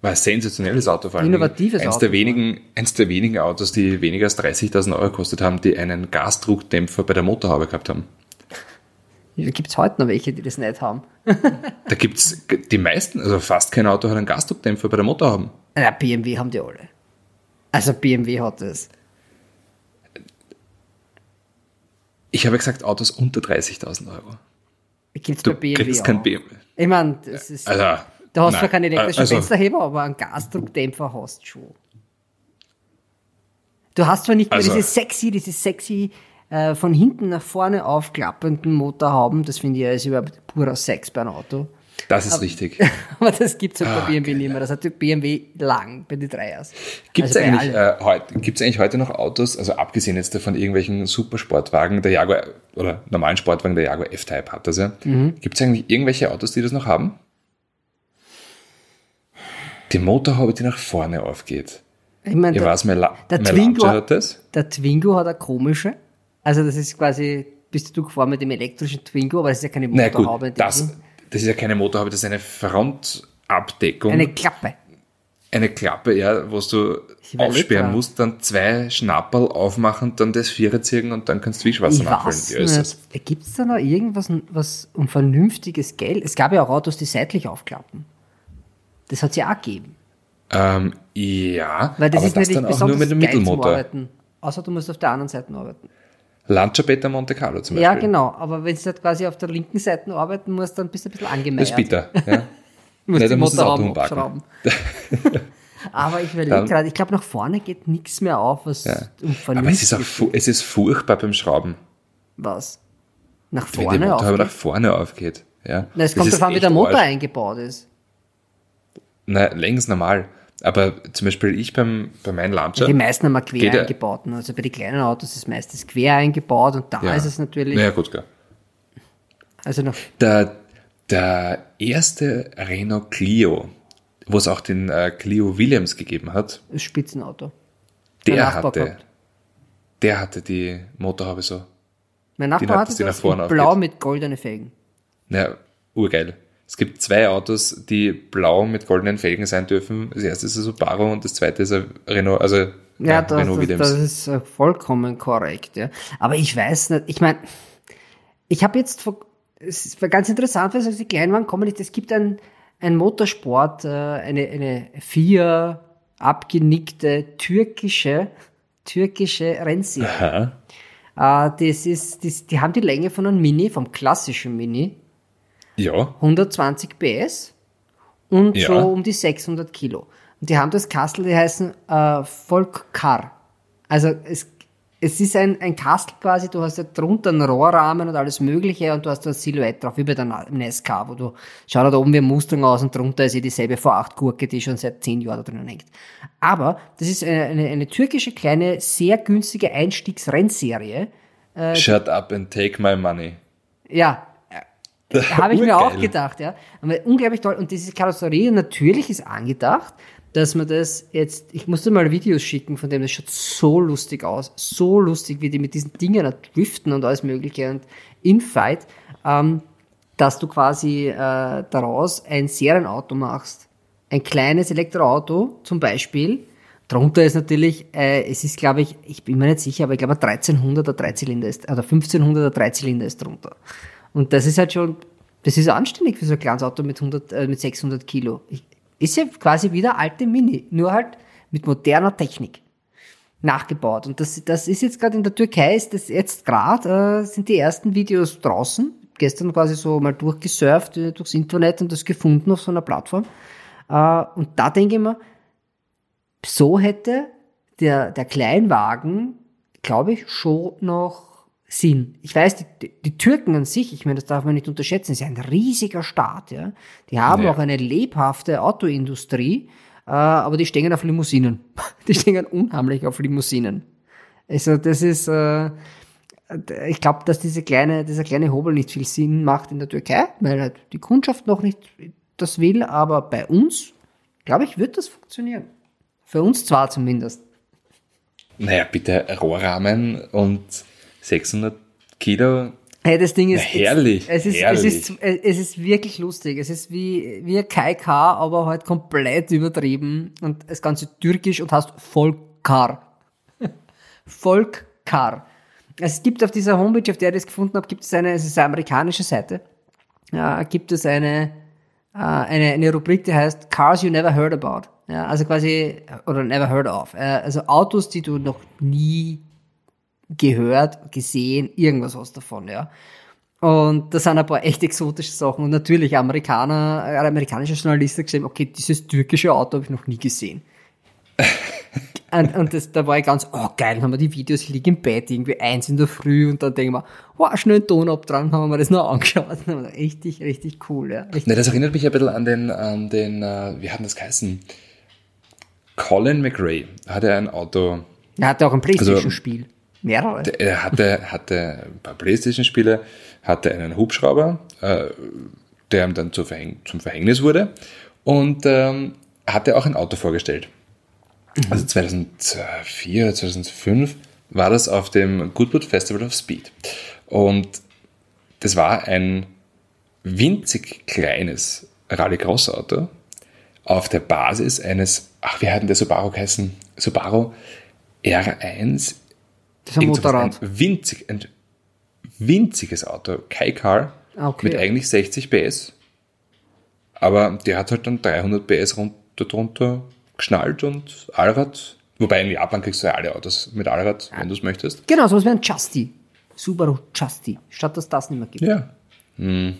[SPEAKER 2] war ein sensationelles Auto vor allem.
[SPEAKER 1] Innovatives
[SPEAKER 2] eins
[SPEAKER 1] Auto
[SPEAKER 2] Der wenigen, eins der wenigen Autos, die weniger als 30.000 Euro gekostet haben, die einen Gasdruckdämpfer bei der Motorhaube gehabt haben.
[SPEAKER 1] Da gibt's heute noch welche, die das nicht haben.
[SPEAKER 2] Da gibt's die meisten, also fast kein Auto hat einen Gasdruckdämpfer bei der Motorhaube.
[SPEAKER 1] Ja, BMW haben die alle. Also BMW hat das.
[SPEAKER 2] Ich habe gesagt, Autos unter 30.000 Euro.
[SPEAKER 1] Gibt's
[SPEAKER 2] Du
[SPEAKER 1] bei BMW
[SPEAKER 2] kriegst
[SPEAKER 1] auch.
[SPEAKER 2] kein BMW.
[SPEAKER 1] Ich meine, das ist...
[SPEAKER 2] Also,
[SPEAKER 1] da hast du zwar keine elektrischen
[SPEAKER 2] also-
[SPEAKER 1] Fensterheber, aber einen Gasdruckdämpfer hast du schon. Du hast zwar nicht mehr
[SPEAKER 2] Also-
[SPEAKER 1] diese sexy, diese sexy äh, von hinten nach vorne aufklappenden Motorhauben, das finde ich ja ist überhaupt purer Sex bei einem Auto.
[SPEAKER 2] Das ist richtig.
[SPEAKER 1] Aber das gibt's halt
[SPEAKER 2] Ah,
[SPEAKER 1] bei BMW nicht mehr. Das hat die BMW lang bei den Dreiers.
[SPEAKER 2] Gibt es
[SPEAKER 1] Also
[SPEAKER 2] eigentlich, äh, heute, gibt's eigentlich heute noch Autos, also abgesehen jetzt von irgendwelchen Supersportwagen, der Jaguar oder normalen Sportwagen, der Jaguar F-Type hat das ja.
[SPEAKER 1] Mhm.
[SPEAKER 2] Gibt es eigentlich irgendwelche Autos, die das noch haben? Die Motorhaube, die nach vorne aufgeht.
[SPEAKER 1] Ich meine, der,
[SPEAKER 2] weiß, mein, La
[SPEAKER 1] der Twingo-
[SPEAKER 2] hat das.
[SPEAKER 1] der Twingo hat eine komische. Also das ist quasi, bist du gefahren mit dem elektrischen Twingo, aber das ist ja keine Motorhaube. in
[SPEAKER 2] gut, das. Das ist ja keine Motorhaube, das ist eine Frontabdeckung.
[SPEAKER 1] Eine Klappe.
[SPEAKER 2] eine Klappe, ja, wo du aufsperren
[SPEAKER 1] grad.
[SPEAKER 2] musst, dann zwei Schnapperl aufmachen, dann das Vierer ziehen und dann kannst du Wischwasser nachfüllen.
[SPEAKER 1] Gibt es da noch irgendwas was um vernünftiges Geld? Es gab ja auch Autos, die seitlich aufklappen. Das hat es ja auch gegeben.
[SPEAKER 2] Ähm, ja,
[SPEAKER 1] Weil das
[SPEAKER 2] aber
[SPEAKER 1] ist
[SPEAKER 2] das
[SPEAKER 1] natürlich
[SPEAKER 2] dann auch
[SPEAKER 1] besonders
[SPEAKER 2] nur mit dem Mittelmotor.
[SPEAKER 1] Arbeiten. Außer du musst auf der anderen Seite arbeiten.
[SPEAKER 2] Lancia Beta Monte Carlo zum Beispiel.
[SPEAKER 1] Ja, genau. Aber wenn du halt quasi auf der linken Seite arbeiten musst, dann bist du ein bisschen angemeldet.
[SPEAKER 2] Das ist bitter. Ja.
[SPEAKER 1] Du musst
[SPEAKER 2] Nein, dann musst das Auto umbacken.
[SPEAKER 1] Aber ich überlege gerade, ich glaube, nach vorne geht nichts mehr auf, was
[SPEAKER 2] Ja.
[SPEAKER 1] um
[SPEAKER 2] Aber es ist, auch, es ist furchtbar beim Schrauben,
[SPEAKER 1] was. Nach
[SPEAKER 2] wenn die
[SPEAKER 1] vorne
[SPEAKER 2] Motorhaube nach
[SPEAKER 1] aufgeht.
[SPEAKER 2] vorne aufgeht. Ja.
[SPEAKER 1] Na, es
[SPEAKER 2] Das
[SPEAKER 1] kommt davon, wie der Motor
[SPEAKER 2] Arsch.
[SPEAKER 1] eingebaut ist.
[SPEAKER 2] Nein, längst normal. Aber zum Beispiel ich beim, bei meinem Lancia.
[SPEAKER 1] Die meisten haben wir quer
[SPEAKER 2] ja-
[SPEAKER 1] eingebaut. ne? Also bei den kleinen Autos ist meistens quer eingebaut und da
[SPEAKER 2] ja.
[SPEAKER 1] ist es natürlich,
[SPEAKER 2] Naja, gut, klar.
[SPEAKER 1] also noch,
[SPEAKER 2] Der, der erste Renault Clio, wo es auch den äh, Clio Williams gegeben hat,
[SPEAKER 1] das Spitzenauto.
[SPEAKER 2] der
[SPEAKER 1] Nachbar
[SPEAKER 2] hatte,
[SPEAKER 1] gehabt.
[SPEAKER 2] der hatte die Motorhaube so.
[SPEAKER 1] Mein Nachbar
[SPEAKER 2] hat-
[SPEAKER 1] hatte
[SPEAKER 2] nach
[SPEAKER 1] das in blau mit goldenen Felgen.
[SPEAKER 2] Ja, urgeil. Es gibt zwei Autos, die blau mit goldenen Felgen sein dürfen. Das erste ist ein Subaru und das zweite ist ein Renault, also
[SPEAKER 1] Ja,
[SPEAKER 2] ja,
[SPEAKER 1] das,
[SPEAKER 2] Renault
[SPEAKER 1] das,
[SPEAKER 2] Williams.
[SPEAKER 1] das ist äh, vollkommen korrekt. Ja. Aber ich weiß nicht, ich meine, ich habe jetzt, es war ganz interessant, weil so die Kleinwagen kommen nicht, es gibt ein, ein Motorsport, äh, eine, eine vier abgenickte türkische, türkische Rennserie. Äh, das ist, das, die haben die Länge von einem Mini, vom klassischen Mini,
[SPEAKER 2] Ja.
[SPEAKER 1] 120 PS und
[SPEAKER 2] Ja.
[SPEAKER 1] so um die 600 Kilo. Und die haben das Kastel, die heißen äh, Volkcar. Also es, es ist ein, ein Kastel quasi, du hast ja drunter einen Rohrrahmen und alles mögliche und du hast da eine Silhouette drauf, wie bei der Na- im SK, wo du, schau da oben wie ein Mustang aus und drunter ist ja dieselbe V8-Gurke, die schon seit 10 Jahren da drinnen hängt. Aber das ist eine, eine, eine türkische, kleine, sehr günstige Einstiegsrennserie.
[SPEAKER 2] Shut up and take my money.
[SPEAKER 1] Ja, habe ich mir auch gedacht, ja. Aber unglaublich toll. Und diese Karosserie natürlich ist angedacht, dass man das jetzt, ich musste mal Videos schicken von dem, das schaut so lustig aus. So lustig, wie die mit diesen Dingen driften und alles Mögliche und Infight, ähm, dass du quasi äh, daraus ein Serienauto machst. Ein kleines Elektroauto zum Beispiel. Drunter ist natürlich, äh, es ist glaube ich, ich bin mir nicht sicher, aber ich glaube ein 1300er Dreizylinder ist, oder 1500er Dreizylinder ist drunter. Und das ist halt schon, das ist anständig für so ein kleines Auto mit 100, äh, mit 600 Kilo. Ich, ist ja quasi wieder alte Mini, nur halt mit moderner Technik nachgebaut. Und das, das ist jetzt gerade in der Türkei, ist das jetzt gerade, äh, sind die ersten Videos draußen. Gestern quasi so mal durchgesurft äh, durchs Internet und das gefunden auf so einer Plattform. Äh, und da denke ich mir, so hätte der, der Kleinwagen, glaube ich, schon noch Sinn. Ich weiß, die, die, Türken an sich, ich meine, das darf man nicht unterschätzen, ist ein riesiger Staat, ja. Die haben
[SPEAKER 2] Ja.
[SPEAKER 1] auch eine lebhafte Autoindustrie, äh, aber die stehen auf Limousinen. Die stehen unheimlich auf Limousinen. Also das ist, äh, ich glaube, dass diese kleine, dieser kleine Hobel nicht viel Sinn macht in der Türkei, weil halt die Kundschaft noch nicht das will, aber bei uns, glaube ich, wird das funktionieren. Für uns zwar zumindest.
[SPEAKER 2] Naja, bitte Rohrrahmen und 600 Kilo.
[SPEAKER 1] Hey, das Ding ist,
[SPEAKER 2] Na, herrlich,
[SPEAKER 1] es ist,
[SPEAKER 2] herrlich.
[SPEAKER 1] es ist, es ist wirklich lustig. Es ist wie, wie ein KK, aber halt komplett übertrieben und das Ganze türkisch und heißt Volkar. Volkar. Es gibt auf dieser Homepage, auf der ich das gefunden habe, gibt es eine, es ist eine amerikanische Seite, ja, gibt es eine, äh, eine, eine Rubrik, die heißt Cars You Never Heard About. Ja, also quasi, oder Never Heard Of. Äh, also Autos, die du noch nie gehört, gesehen, irgendwas hast davon, ja. Und da sind ein paar echt exotische Sachen. Und natürlich Amerikaner, äh, amerikanische Journalisten geschrieben, okay, dieses türkische Auto habe ich noch nie gesehen. und und das, da war ich ganz, oh geil, dann haben wir die Videos, ich liege im Bett, irgendwie eins in der Früh und dann denken wir, wow, schnell einen Ton ab dran, haben wir das noch angeschaut. Richtig, richtig cool, ja. Richtig
[SPEAKER 2] Ne, das erinnert mich ein bisschen an den, an den äh, wie hat denn das geheißen? Colin McRae hatte ein Auto,
[SPEAKER 1] Er hatte auch ein Playstation-Spiel. Mehrere.
[SPEAKER 2] er hatte, hatte ein paar Playstation-Spiele, hatte einen Hubschrauber, äh, der ihm dann zu Verhäng zum Verhängnis wurde und ähm, hatte auch ein Auto vorgestellt. Also 2004, 2005 war das auf dem Goodwood Festival of Speed. Und das war ein winzig kleines Rallycross-Auto auf der Basis eines, ach, wie hat denn der Subaru geheißen? Subaru R1
[SPEAKER 1] Das ist ein Motorrad.
[SPEAKER 2] Ein, winzig, ein winziges Auto, Kai-Car,
[SPEAKER 1] Okay.
[SPEAKER 2] mit eigentlich 60 PS. Aber der hat halt dann 300 PS runter drunter geschnallt und Allrad. Wobei in Japan kriegst du ja alle Autos mit Allrad, wenn du es möchtest.
[SPEAKER 1] Genau, sowas wie ein Justy. Subaru Justy. Statt dass das nicht mehr gibt.
[SPEAKER 2] Ja. Hm.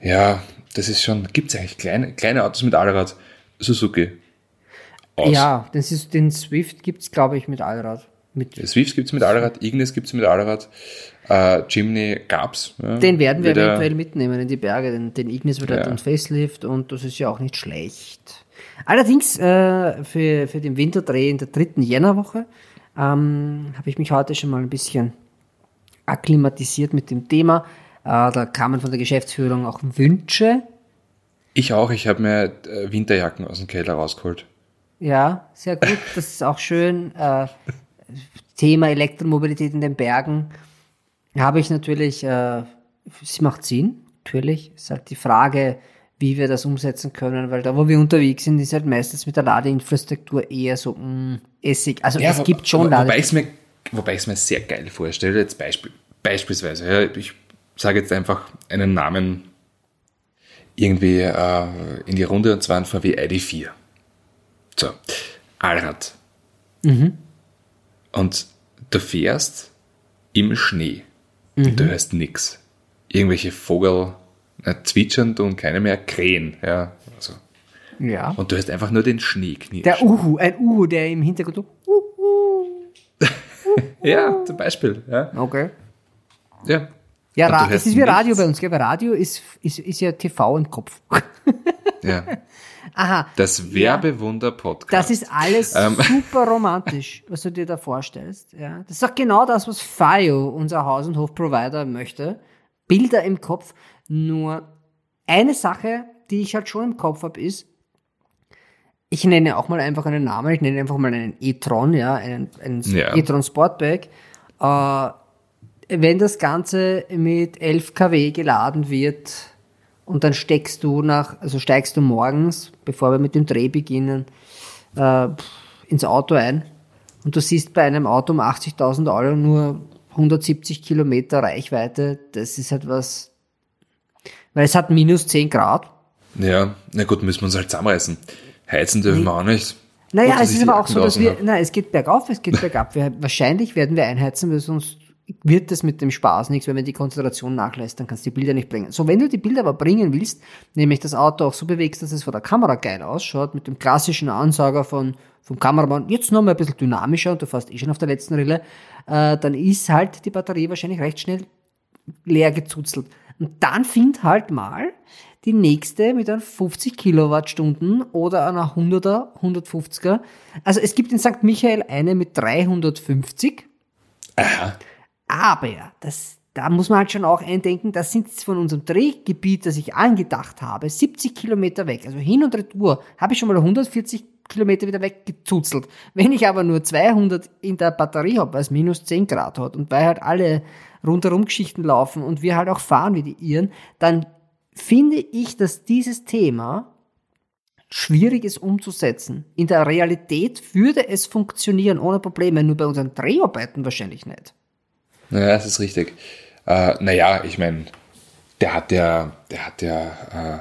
[SPEAKER 2] Ja, das ist schon, gibt es eigentlich kleine, kleine Autos mit Allrad? Suzuki. Aus.
[SPEAKER 1] Ja, das ist, den Swift gibt's glaube ich, mit Allrad. Mit,
[SPEAKER 2] Swift gibt es mit Allrad, Ignis gibt es mit Allrad, äh, Jimny gab's. Ja,
[SPEAKER 1] den werden wir
[SPEAKER 2] Wieder-
[SPEAKER 1] eventuell mitnehmen in die Berge. Den, den Ignis wird
[SPEAKER 2] Ja.
[SPEAKER 1] halt ein Facelift und das ist ja auch nicht schlecht. Allerdings äh, für, für den Winterdreh in der dritten Jännerwoche ähm, habe ich mich heute schon mal ein bisschen akklimatisiert mit dem Thema. Äh, da kamen von der Geschäftsführung auch Wünsche.
[SPEAKER 2] Ich auch, ich habe mir äh, Winterjacken aus dem Keller rausgeholt.
[SPEAKER 1] Ja, sehr gut. Das ist auch schön. Äh, Thema Elektromobilität in den Bergen habe ich natürlich, äh, es macht Sinn, natürlich. Ist halt die Frage, wie wir das umsetzen können, weil da, wo wir unterwegs sind, ist halt meistens mit der Ladeinfrastruktur eher so mh, Essig. Also es
[SPEAKER 2] wo-
[SPEAKER 1] gibt schon Lade.
[SPEAKER 2] wobei ich es mir, wobei ich's mir sehr geil vorstelle, jetzt Beispiel, beispielsweise, ja, ich sage jetzt einfach einen Namen. irgendwie äh, in die Runde und zwar ein VW ID4. So, Allrad. Und du fährst im Schnee und du hörst nix. Irgendwelche Vogel äh, zwitschernd und keine mehr krähen. Ja, also.
[SPEAKER 1] Ja.
[SPEAKER 2] Und du hörst einfach nur den Schnee knirschen.
[SPEAKER 1] Der Uhu, ein Uhu, der im Hintergrund. so, Uhu.
[SPEAKER 2] Ja, zum Beispiel. Ja.
[SPEAKER 1] Okay.
[SPEAKER 2] ja.
[SPEAKER 1] Ja,
[SPEAKER 2] Und
[SPEAKER 1] Ra es ist wie Radio
[SPEAKER 2] nichts.
[SPEAKER 1] bei uns, gell? Weil Radio ist, ist, ist ja TV im Kopf.
[SPEAKER 2] ja.
[SPEAKER 1] Aha.
[SPEAKER 2] Das Werbewunder-Podcast.
[SPEAKER 1] Das ist alles
[SPEAKER 2] Ähm.
[SPEAKER 1] super romantisch, was du dir da vorstellst. Ja. Das ist auch genau das, was FIO, unser Haus- und Hofprovider, möchte. Bilder im Kopf. Nur eine Sache, die ich halt schon im Kopf habe, ist, ich nenne auch mal einfach einen Namen, ich nenne einfach mal einen e-tron, ja, einen, einen
[SPEAKER 2] Ja.
[SPEAKER 1] e-tron Sportback. Äh, wenn das Ganze mit 11 kW geladen wird und dann steckst du nach, also steigst du morgens, bevor wir mit dem Dreh beginnen, äh, ins Auto ein und du siehst bei einem Auto um 80.000 Euro nur 170 Kilometer Reichweite, das ist etwas, weil es hat minus 10 Grad.
[SPEAKER 2] Ja, na gut, müssen wir uns halt zusammenreißen. Heizen dürfen wir auch nicht.
[SPEAKER 1] Naja,
[SPEAKER 2] Gut,
[SPEAKER 1] es ist aber auch so, dass wir, nein, es geht bergauf, es geht bergab. Wir, wahrscheinlich werden wir einheizen, weil sonst wird das mit dem Spaß nichts, weil wenn die Konzentration nachlässt, dann kannst du die Bilder nicht bringen. So, wenn du die Bilder aber bringen willst, nämlich das Auto auch so bewegst, dass es vor der Kamera geil ausschaut, mit dem klassischen Ansager von, vom Kameramann, jetzt noch mal ein bisschen dynamischer und du fährst eh schon auf der letzten Rille, äh, dann ist halt die Batterie wahrscheinlich recht schnell leer gezuzelt. Und dann find halt mal die nächste mit einer 50 Kilowattstunden oder einer 100er, 150er. Also es gibt in St. Michael eine mit 350. Aber das, da muss man halt schon auch eindenken, das sind von unserem Drehgebiet, das ich angedacht habe, 70 Kilometer weg. Also hin und retour habe ich schon mal 140 Kilometer wieder weggezuzelt. Wenn ich aber nur 200 in der Batterie habe, weil es minus 10 Grad hat und weil halt alle rundherum Geschichten laufen und wir halt auch fahren wie die Iren, dann finde ich, dass dieses Thema schwierig ist umzusetzen. In der Realität würde es funktionieren ohne Probleme, nur bei unseren Dreharbeiten wahrscheinlich nicht.
[SPEAKER 2] Naja, das ist richtig. Äh, naja, ich meine, der hat ja, der hat ja äh,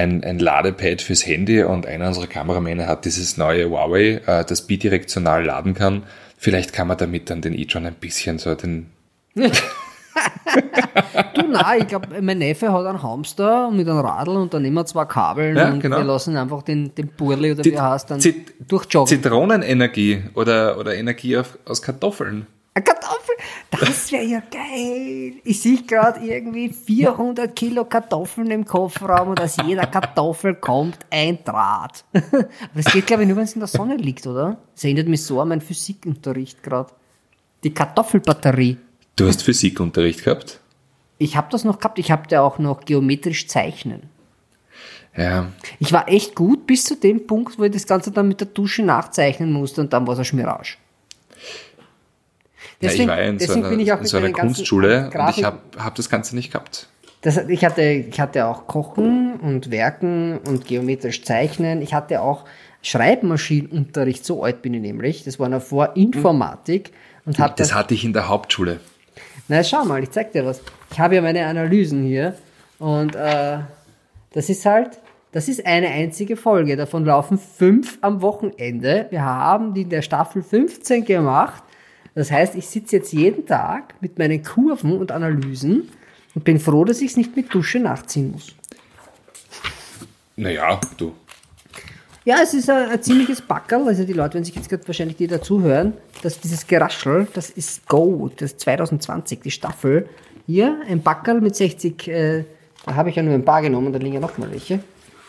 [SPEAKER 2] ein, ein Ladepad fürs Handy und einer unserer Kameramänner hat dieses neue Huawei, äh, das bidirektional laden kann. Vielleicht kann man damit dann den e-tron ein bisschen so den.
[SPEAKER 1] Du, nein, ich glaube, mein Neffe hat einen Hamster mit einem Radl und dann nehmen wir zwei Kabeln
[SPEAKER 2] Ja,
[SPEAKER 1] und
[SPEAKER 2] genau.
[SPEAKER 1] wir lassen einfach den, den Burli oder wie er heißt dann
[SPEAKER 2] Zit-
[SPEAKER 1] durchjoggen.
[SPEAKER 2] Zitronenenergie oder, oder Energie auf, aus Kartoffeln.
[SPEAKER 1] Eine Kartoffel, das wäre ja geil. Ich sehe gerade irgendwie 400 Kilo Kartoffeln im Kofferraum und aus jeder Kartoffel kommt ein Draht. Aber das geht, glaube ich, nur, wenn es in der Sonne liegt, oder? Das erinnert mich so an meinen Physikunterricht gerade. Die Kartoffelbatterie.
[SPEAKER 2] Du hast Physikunterricht gehabt?
[SPEAKER 1] Ich habe das noch gehabt, ich habe da auch noch geometrisch zeichnen.
[SPEAKER 2] Ja.
[SPEAKER 1] Ich war echt gut bis zu dem Punkt, wo ich das Ganze dann mit der Dusche nachzeichnen musste und dann war es ein Schmirage.
[SPEAKER 2] Ja, ich war in so einer,
[SPEAKER 1] bin ich auch
[SPEAKER 2] in
[SPEAKER 1] mit
[SPEAKER 2] so einer Kunstschule und ich habe hab das Ganze nicht gehabt.
[SPEAKER 1] Das, ich, hatte, ich hatte auch Kochen und Werken und geometrisch Zeichnen. Ich hatte auch Schreibmaschinenunterricht, so alt bin ich nämlich. Das war noch vor Informatik. Und hab
[SPEAKER 2] Das
[SPEAKER 1] das,
[SPEAKER 2] hatte ich in der Hauptschule.
[SPEAKER 1] na schau mal, ich zeig dir was. Ich habe ja meine Analysen hier. Und äh, das ist halt, das ist eine einzige Folge. Davon laufen fünf am Wochenende. Wir haben die in der Staffel 15 gemacht. Das heißt, ich sitze jetzt jeden Tag mit meinen Kurven und Analysen und bin froh, dass ich es nicht mit Dusche nachziehen muss.
[SPEAKER 2] Naja, du.
[SPEAKER 1] Ja, es ist ein, ein ziemliches Backerl. Also die Leute, wenn sich jetzt gerade wahrscheinlich die dazuhören, dass dieses Geraschel, das ist Go, das ist 2020, die Staffel. Hier ein Backerl mit 60, äh, da habe ich ja nur ein paar genommen, da liegen ja noch mal welche.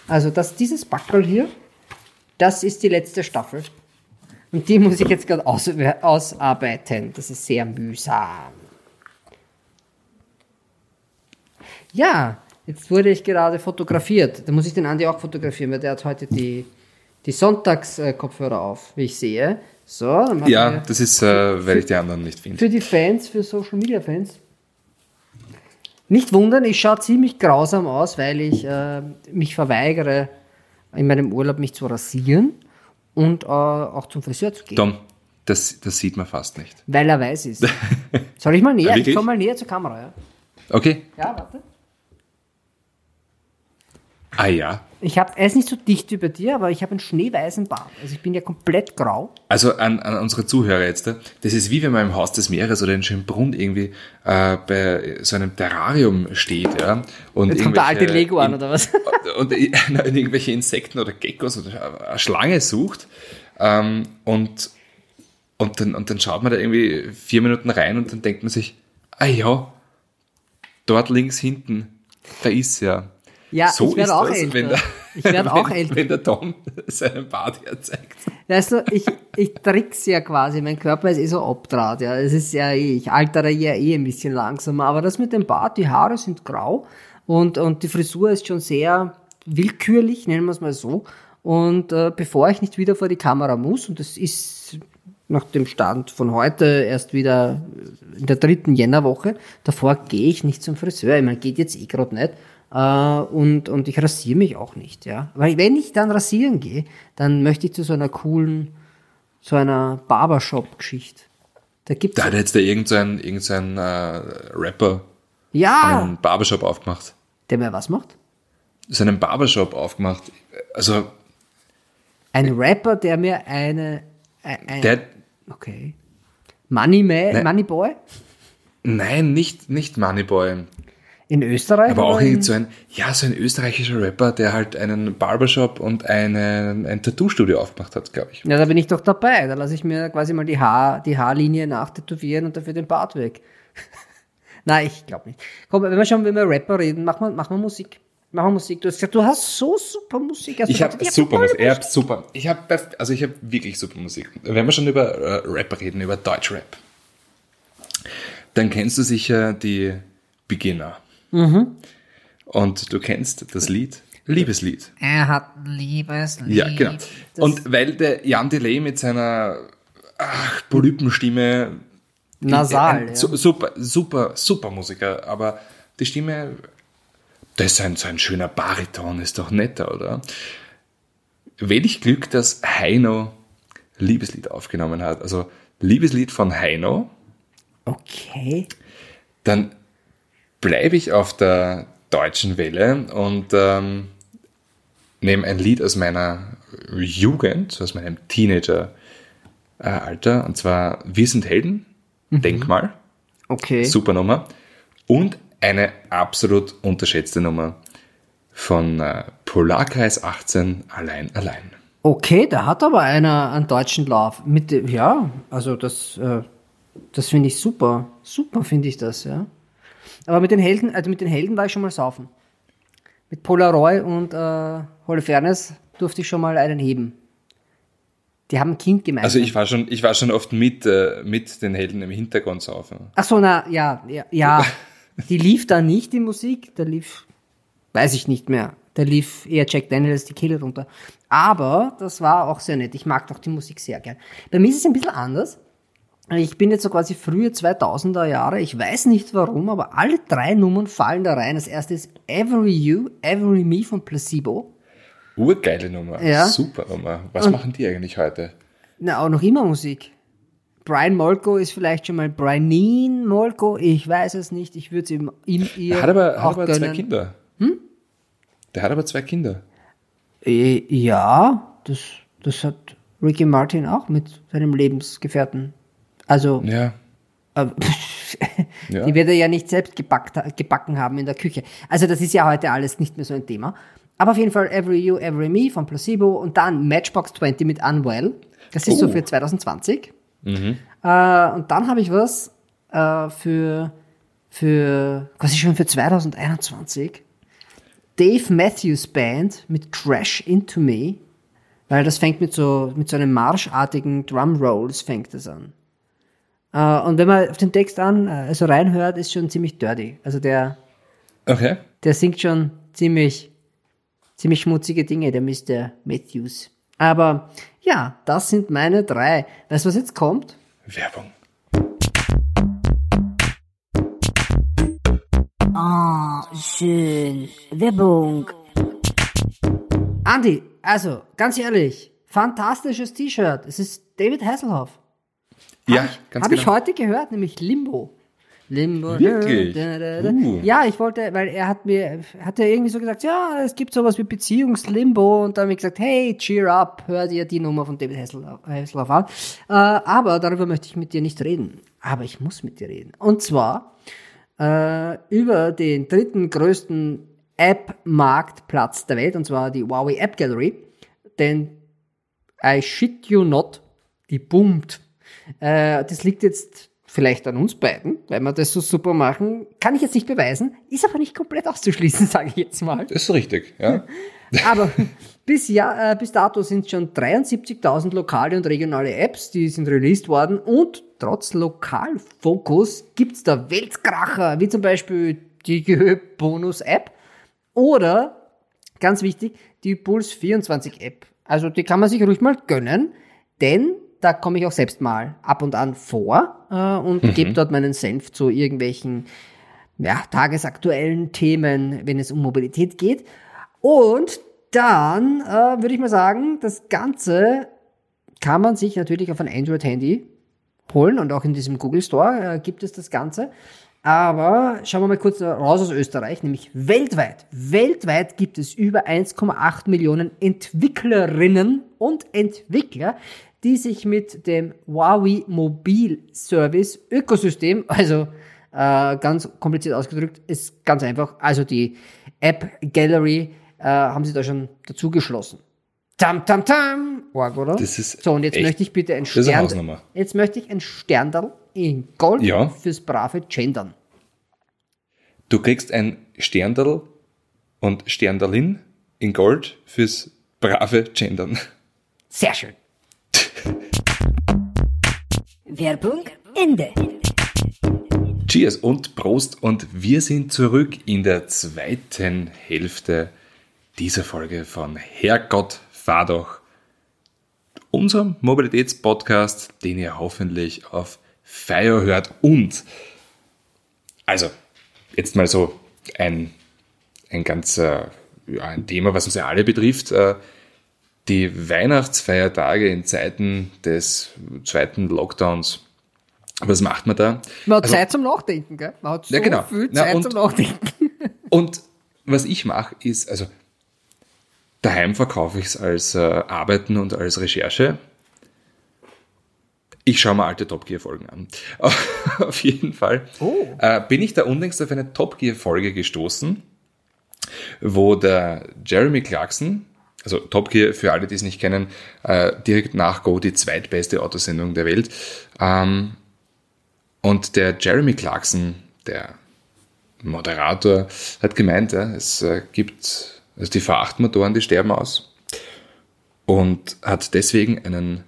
[SPEAKER 1] Also das, dieses Backerl hier, das ist die letzte Staffel. Und die muss ich jetzt gerade aus, ausarbeiten. Das ist sehr mühsam. Ja, jetzt wurde ich gerade fotografiert. Da muss ich den Andi auch fotografieren, weil der hat heute die, die Sonntagskopfhörer auf, wie ich sehe. So,
[SPEAKER 2] Ja, das ist, äh, weil ich die anderen nicht finde.
[SPEAKER 1] für die Fans, für Social Media Fans. Nicht wundern, ich schaue ziemlich grausam aus, weil ich äh, mich verweigere, in meinem Urlaub mich zu rasieren und äh, auch zum Friseur zu gehen,
[SPEAKER 2] Tom, das, das sieht man fast nicht.
[SPEAKER 1] weil er weiß ist. Soll ich mal näher? Ich komme mal näher zur Kamera, ja?
[SPEAKER 2] Okay,
[SPEAKER 1] Ja, warte.
[SPEAKER 2] Ah ja.
[SPEAKER 1] Ich habe, er ist nicht so dicht über dir, aber ich habe einen schneeweißen Bart. Also ich bin ja komplett grau.
[SPEAKER 2] Also an, an unsere Zuhörer jetzt, das ist wie wenn man im Haus des Meeres oder in Schönbrunn irgendwie äh, bei so einem Terrarium steht, ja. Und
[SPEAKER 1] Jetzt kommt der alte
[SPEAKER 2] irgendwelche
[SPEAKER 1] Lego an, oder was?
[SPEAKER 2] Und in, in irgendwelche Insekten oder Geckos oder eine Schlange sucht. Ähm, und, und, dann, und dann schaut man da irgendwie vier Minuten rein und dann denkt man sich, ah ja, dort links hinten, da ist ja.
[SPEAKER 1] Ja,
[SPEAKER 2] so
[SPEAKER 1] ich werde auch
[SPEAKER 2] das,
[SPEAKER 1] älter.
[SPEAKER 2] wenn der,
[SPEAKER 1] ich werde auch
[SPEAKER 2] wenn,
[SPEAKER 1] älter.
[SPEAKER 2] Wenn der Tom seinen Bart herzeigt.
[SPEAKER 1] Weißt du, ich, ich trick's ja quasi. Mein Körper ist eh so Obdraht, ja. Es ist ja eh, ich altere ja eh ein bisschen langsamer. Aber das mit dem Bart, die Haare sind grau und, und die Frisur ist schon sehr willkürlich, nennen wir es mal so. Und äh, bevor ich nicht wieder vor die Kamera muss, und das ist nach dem Stand von heute erst wieder in der dritten Jännerwoche, davor gehe ich nicht zum Friseur. Ich meine, geht jetzt eh gerade nicht. Äh, und, und ich rasiere mich auch nicht, ja. Weil wenn ich dann rasieren gehe, dann möchte ich zu so einer coolen, so einer Barbershop-Geschichte. Da gibt's
[SPEAKER 2] Da hat jetzt da irgendein, irgendein äh, Rapper
[SPEAKER 1] ja,
[SPEAKER 2] einen Barbershop aufgemacht.
[SPEAKER 1] der mir was macht.
[SPEAKER 2] Seinen Barbershop aufgemacht. Also,
[SPEAKER 1] Ein Rapper, der mir eine, ein, ein
[SPEAKER 2] der,
[SPEAKER 1] okay. Money Man,
[SPEAKER 2] Nein.
[SPEAKER 1] Money Boy
[SPEAKER 2] nein, nicht, nicht Moneyboy.
[SPEAKER 1] In Österreich.
[SPEAKER 2] Aber auch
[SPEAKER 1] oder in-
[SPEAKER 2] irgend so ein, ja, so ein österreichischer Rapper, der halt einen Barbershop und eine, ein Tattoo-Studio aufgemacht hat, glaube ich.
[SPEAKER 1] Ja, da bin ich doch dabei. Da lasse ich mir quasi mal die, Haar, die Haarlinie nachtätowieren und dafür den Bart weg. Nein, ich glaube nicht. Komm, wenn wir schon über Rapper reden, machen wir, machen wir Musik. Machen wir Musik. Du hast gesagt, du hast so super Musik. Du
[SPEAKER 2] Ich habe super Musik. Ich hab super. Ich habe also ich habe wirklich super Musik. Wenn wir schon über äh, Rap reden, über Deutschrap, dann kennst du sicher die Beginner. Und du kennst das Lied Liebeslied.
[SPEAKER 1] Er hat ein Liebeslied.
[SPEAKER 2] Ja, genau. Und weil der Jan Delay mit seiner ach, Polypenstimme
[SPEAKER 1] Nasal, ja.
[SPEAKER 2] su- super, super, super Musiker, aber die Stimme, das ist ein, so ein schöner Bariton, ist doch netter, oder? Wenig Glück, dass Heino Liebeslied aufgenommen hat. Also Liebeslied von Heino,
[SPEAKER 1] Okay.
[SPEAKER 2] dann bleibe ich auf der deutschen Welle und ähm, nehme ein Lied aus meiner Jugend, aus meinem Teenager-Alter, und zwar Wir sind Helden, Denkmal,
[SPEAKER 1] Okay.
[SPEAKER 2] super Nummer, und eine absolut unterschätzte Nummer von äh, Polarkreis 18, Allein, Allein.
[SPEAKER 1] Okay, da hat aber einer einen deutschen Lauf. Mit, ja, also das, äh, das finde ich super. Super finde ich das, ja. Aber mit den Helden, also mit den Helden war ich schon mal saufen. Mit Polaroid und äh, Holofernes durfte ich schon mal einen heben. Die haben ein Kind gemeinsam.
[SPEAKER 2] Also ich war schon, ich war schon oft mit, äh, mit den Helden im Hintergrund saufen.
[SPEAKER 1] Ach so, na, ja, ja, ja. Die lief da nicht, die Musik. Da lief, weiß ich nicht mehr. Da lief eher Jack Daniels die Kehle runter. Aber das war auch sehr nett. Ich mag doch die Musik sehr gern. Bei mir ist es ein bisschen anders. Ich bin jetzt so quasi frühe 2000er Jahre. Ich weiß nicht warum, aber alle drei Nummern fallen da rein. Das erste ist Every You, Every Me von Placebo.
[SPEAKER 2] Urgeile Nummer,
[SPEAKER 1] Ja.
[SPEAKER 2] super Nummer. Was machen die eigentlich heute?
[SPEAKER 1] Na, auch noch immer Musik. Brian Molko ist vielleicht schon mal Brianine Molko. Ich weiß es nicht. Ich würde es ihm, ihm ihr
[SPEAKER 2] hat aber,
[SPEAKER 1] auch
[SPEAKER 2] hat aber zwei
[SPEAKER 1] gönnen.
[SPEAKER 2] Kinder. Der hat aber zwei Kinder.
[SPEAKER 1] Äh, Ja, das, das hat Ricky Martin auch mit seinem Lebensgefährten. Also,
[SPEAKER 2] Ja.
[SPEAKER 1] äh,
[SPEAKER 2] Ja.
[SPEAKER 1] die wird er ja nicht selbst gebackt, gebacken haben in der Küche. Also, das ist ja heute alles nicht mehr so ein Thema. Aber auf jeden Fall Every You, Every Me von Placebo und dann Matchbox 20 mit Unwell. Das ist so
[SPEAKER 2] Oh.
[SPEAKER 1] für 2020. Äh, und dann habe ich was äh, für, für, quasi schon für 2021. Dave Matthews Band mit Crash Into Me, weil das fängt mit so, mit so einem marschartigen Drum Rolls fängt es an. Äh, und wenn man auf den Text an, also reinhört, ist schon ziemlich dirty. Also der,
[SPEAKER 2] Okay.
[SPEAKER 1] der singt schon ziemlich, ziemlich schmutzige Dinge, der Mr. Matthews. Aber ja, das sind meine drei. Weißt du, was jetzt kommt?
[SPEAKER 2] Werbung.
[SPEAKER 3] Schön. Werbung.
[SPEAKER 1] Andi, also, ganz ehrlich, fantastisches T-Shirt. Es ist David Hasselhoff.
[SPEAKER 2] Ja, ganz
[SPEAKER 1] Habe
[SPEAKER 2] genau.
[SPEAKER 1] ich heute gehört, nämlich Limbo. Limbo.
[SPEAKER 2] Wirklich?
[SPEAKER 1] Da, da, da.
[SPEAKER 2] Uh.
[SPEAKER 1] Ja, ich wollte, weil er hat mir, hat er irgendwie so gesagt, ja, es gibt sowas wie Beziehungslimbo und dann habe ich gesagt, hey, cheer up, hör dir die Nummer von David Hasselhoff an. Äh, aber darüber möchte ich mit dir nicht reden. Aber ich muss mit dir reden. Und zwar äh, über den dritten größten App-Marktplatz der Welt, und zwar die Huawei App Gallery. Denn I shit you not, die boomt. Äh, das liegt jetzt vielleicht an uns beiden, weil wir das so super machen. Kann ich jetzt nicht beweisen, ist aber nicht komplett auszuschließen, sage ich jetzt mal.
[SPEAKER 2] Das ist richtig, ja.
[SPEAKER 1] Aber bis, ja, äh, bis dato sind schon 73.000 lokale und regionale Apps, die sind released worden und trotz Lokalfokus gibt's da Weltkracher, wie zum Beispiel die Gehö-Bonus-App oder, ganz wichtig, die Puls 24 App. Also die kann man sich ruhig mal gönnen, denn da komme ich auch selbst mal ab und an vor äh, und gebe dort meinen Senf zu irgendwelchen ja, tagesaktuellen Themen, wenn es um Mobilität geht. Und dann äh, würde ich mal sagen, das Ganze kann man sich natürlich auf ein Android-Handy holen und auch in diesem Google Store äh, gibt es das Ganze. Aber schauen wir mal kurz raus aus Österreich, nämlich weltweit. Weltweit gibt es über 1,8 Millionen Entwicklerinnen und Entwickler, die sich mit dem Huawei Mobil Service Ökosystem, also äh, ganz kompliziert ausgedrückt, ist ganz einfach, also die App Gallery, äh, haben sie da schon dazu geschlossen. Tam, tam, tam. Org, oder?
[SPEAKER 2] Das ist
[SPEAKER 1] so, und jetzt möchte ich bitte ein Stern. Jetzt möchte ich ein Sterndal in Gold
[SPEAKER 2] Ja.
[SPEAKER 1] fürs brave Gendern.
[SPEAKER 2] Du kriegst ein Sterndal und Sterndalin in Gold fürs brave Gendern.
[SPEAKER 1] Sehr schön.
[SPEAKER 3] Werbung Ende.
[SPEAKER 2] Cheers und Prost und wir sind zurück in der zweiten Hälfte dieser Folge von Herrgott, fahr doch. Unserem Mobilitätspodcast, den ihr hoffentlich auf Fire hört und also jetzt mal so ein, ein ganz äh, ja, ein Thema, was uns ja alle betrifft. Die Weihnachtsfeiertage in Zeiten des zweiten Lockdowns. Was macht man da?
[SPEAKER 1] Man hat
[SPEAKER 2] Also-
[SPEAKER 1] Zeit zum Nachdenken, gell? Man hat so
[SPEAKER 2] Ja, genau.
[SPEAKER 1] viel
[SPEAKER 2] Na,
[SPEAKER 1] Zeit
[SPEAKER 2] und-
[SPEAKER 1] zum Nachdenken.
[SPEAKER 2] Und was ich mache, ist, also daheim verkaufe ich es als äh, Arbeiten und als Recherche. Ich schaue mir alte Top Gear Folgen an. auf jeden Fall
[SPEAKER 1] Oh.
[SPEAKER 2] äh, bin ich da unlängst auf eine Top Gear Folge gestoßen, wo der Jeremy Clarkson, also Top Gear für alle, die es nicht kennen, äh, direkt nach Go die zweitbeste Autosendung der Welt. Ähm, und der Jeremy Clarkson, der Moderator hat gemeint, ja, es äh, gibt also die V8-Motoren, die sterben aus und hat deswegen einen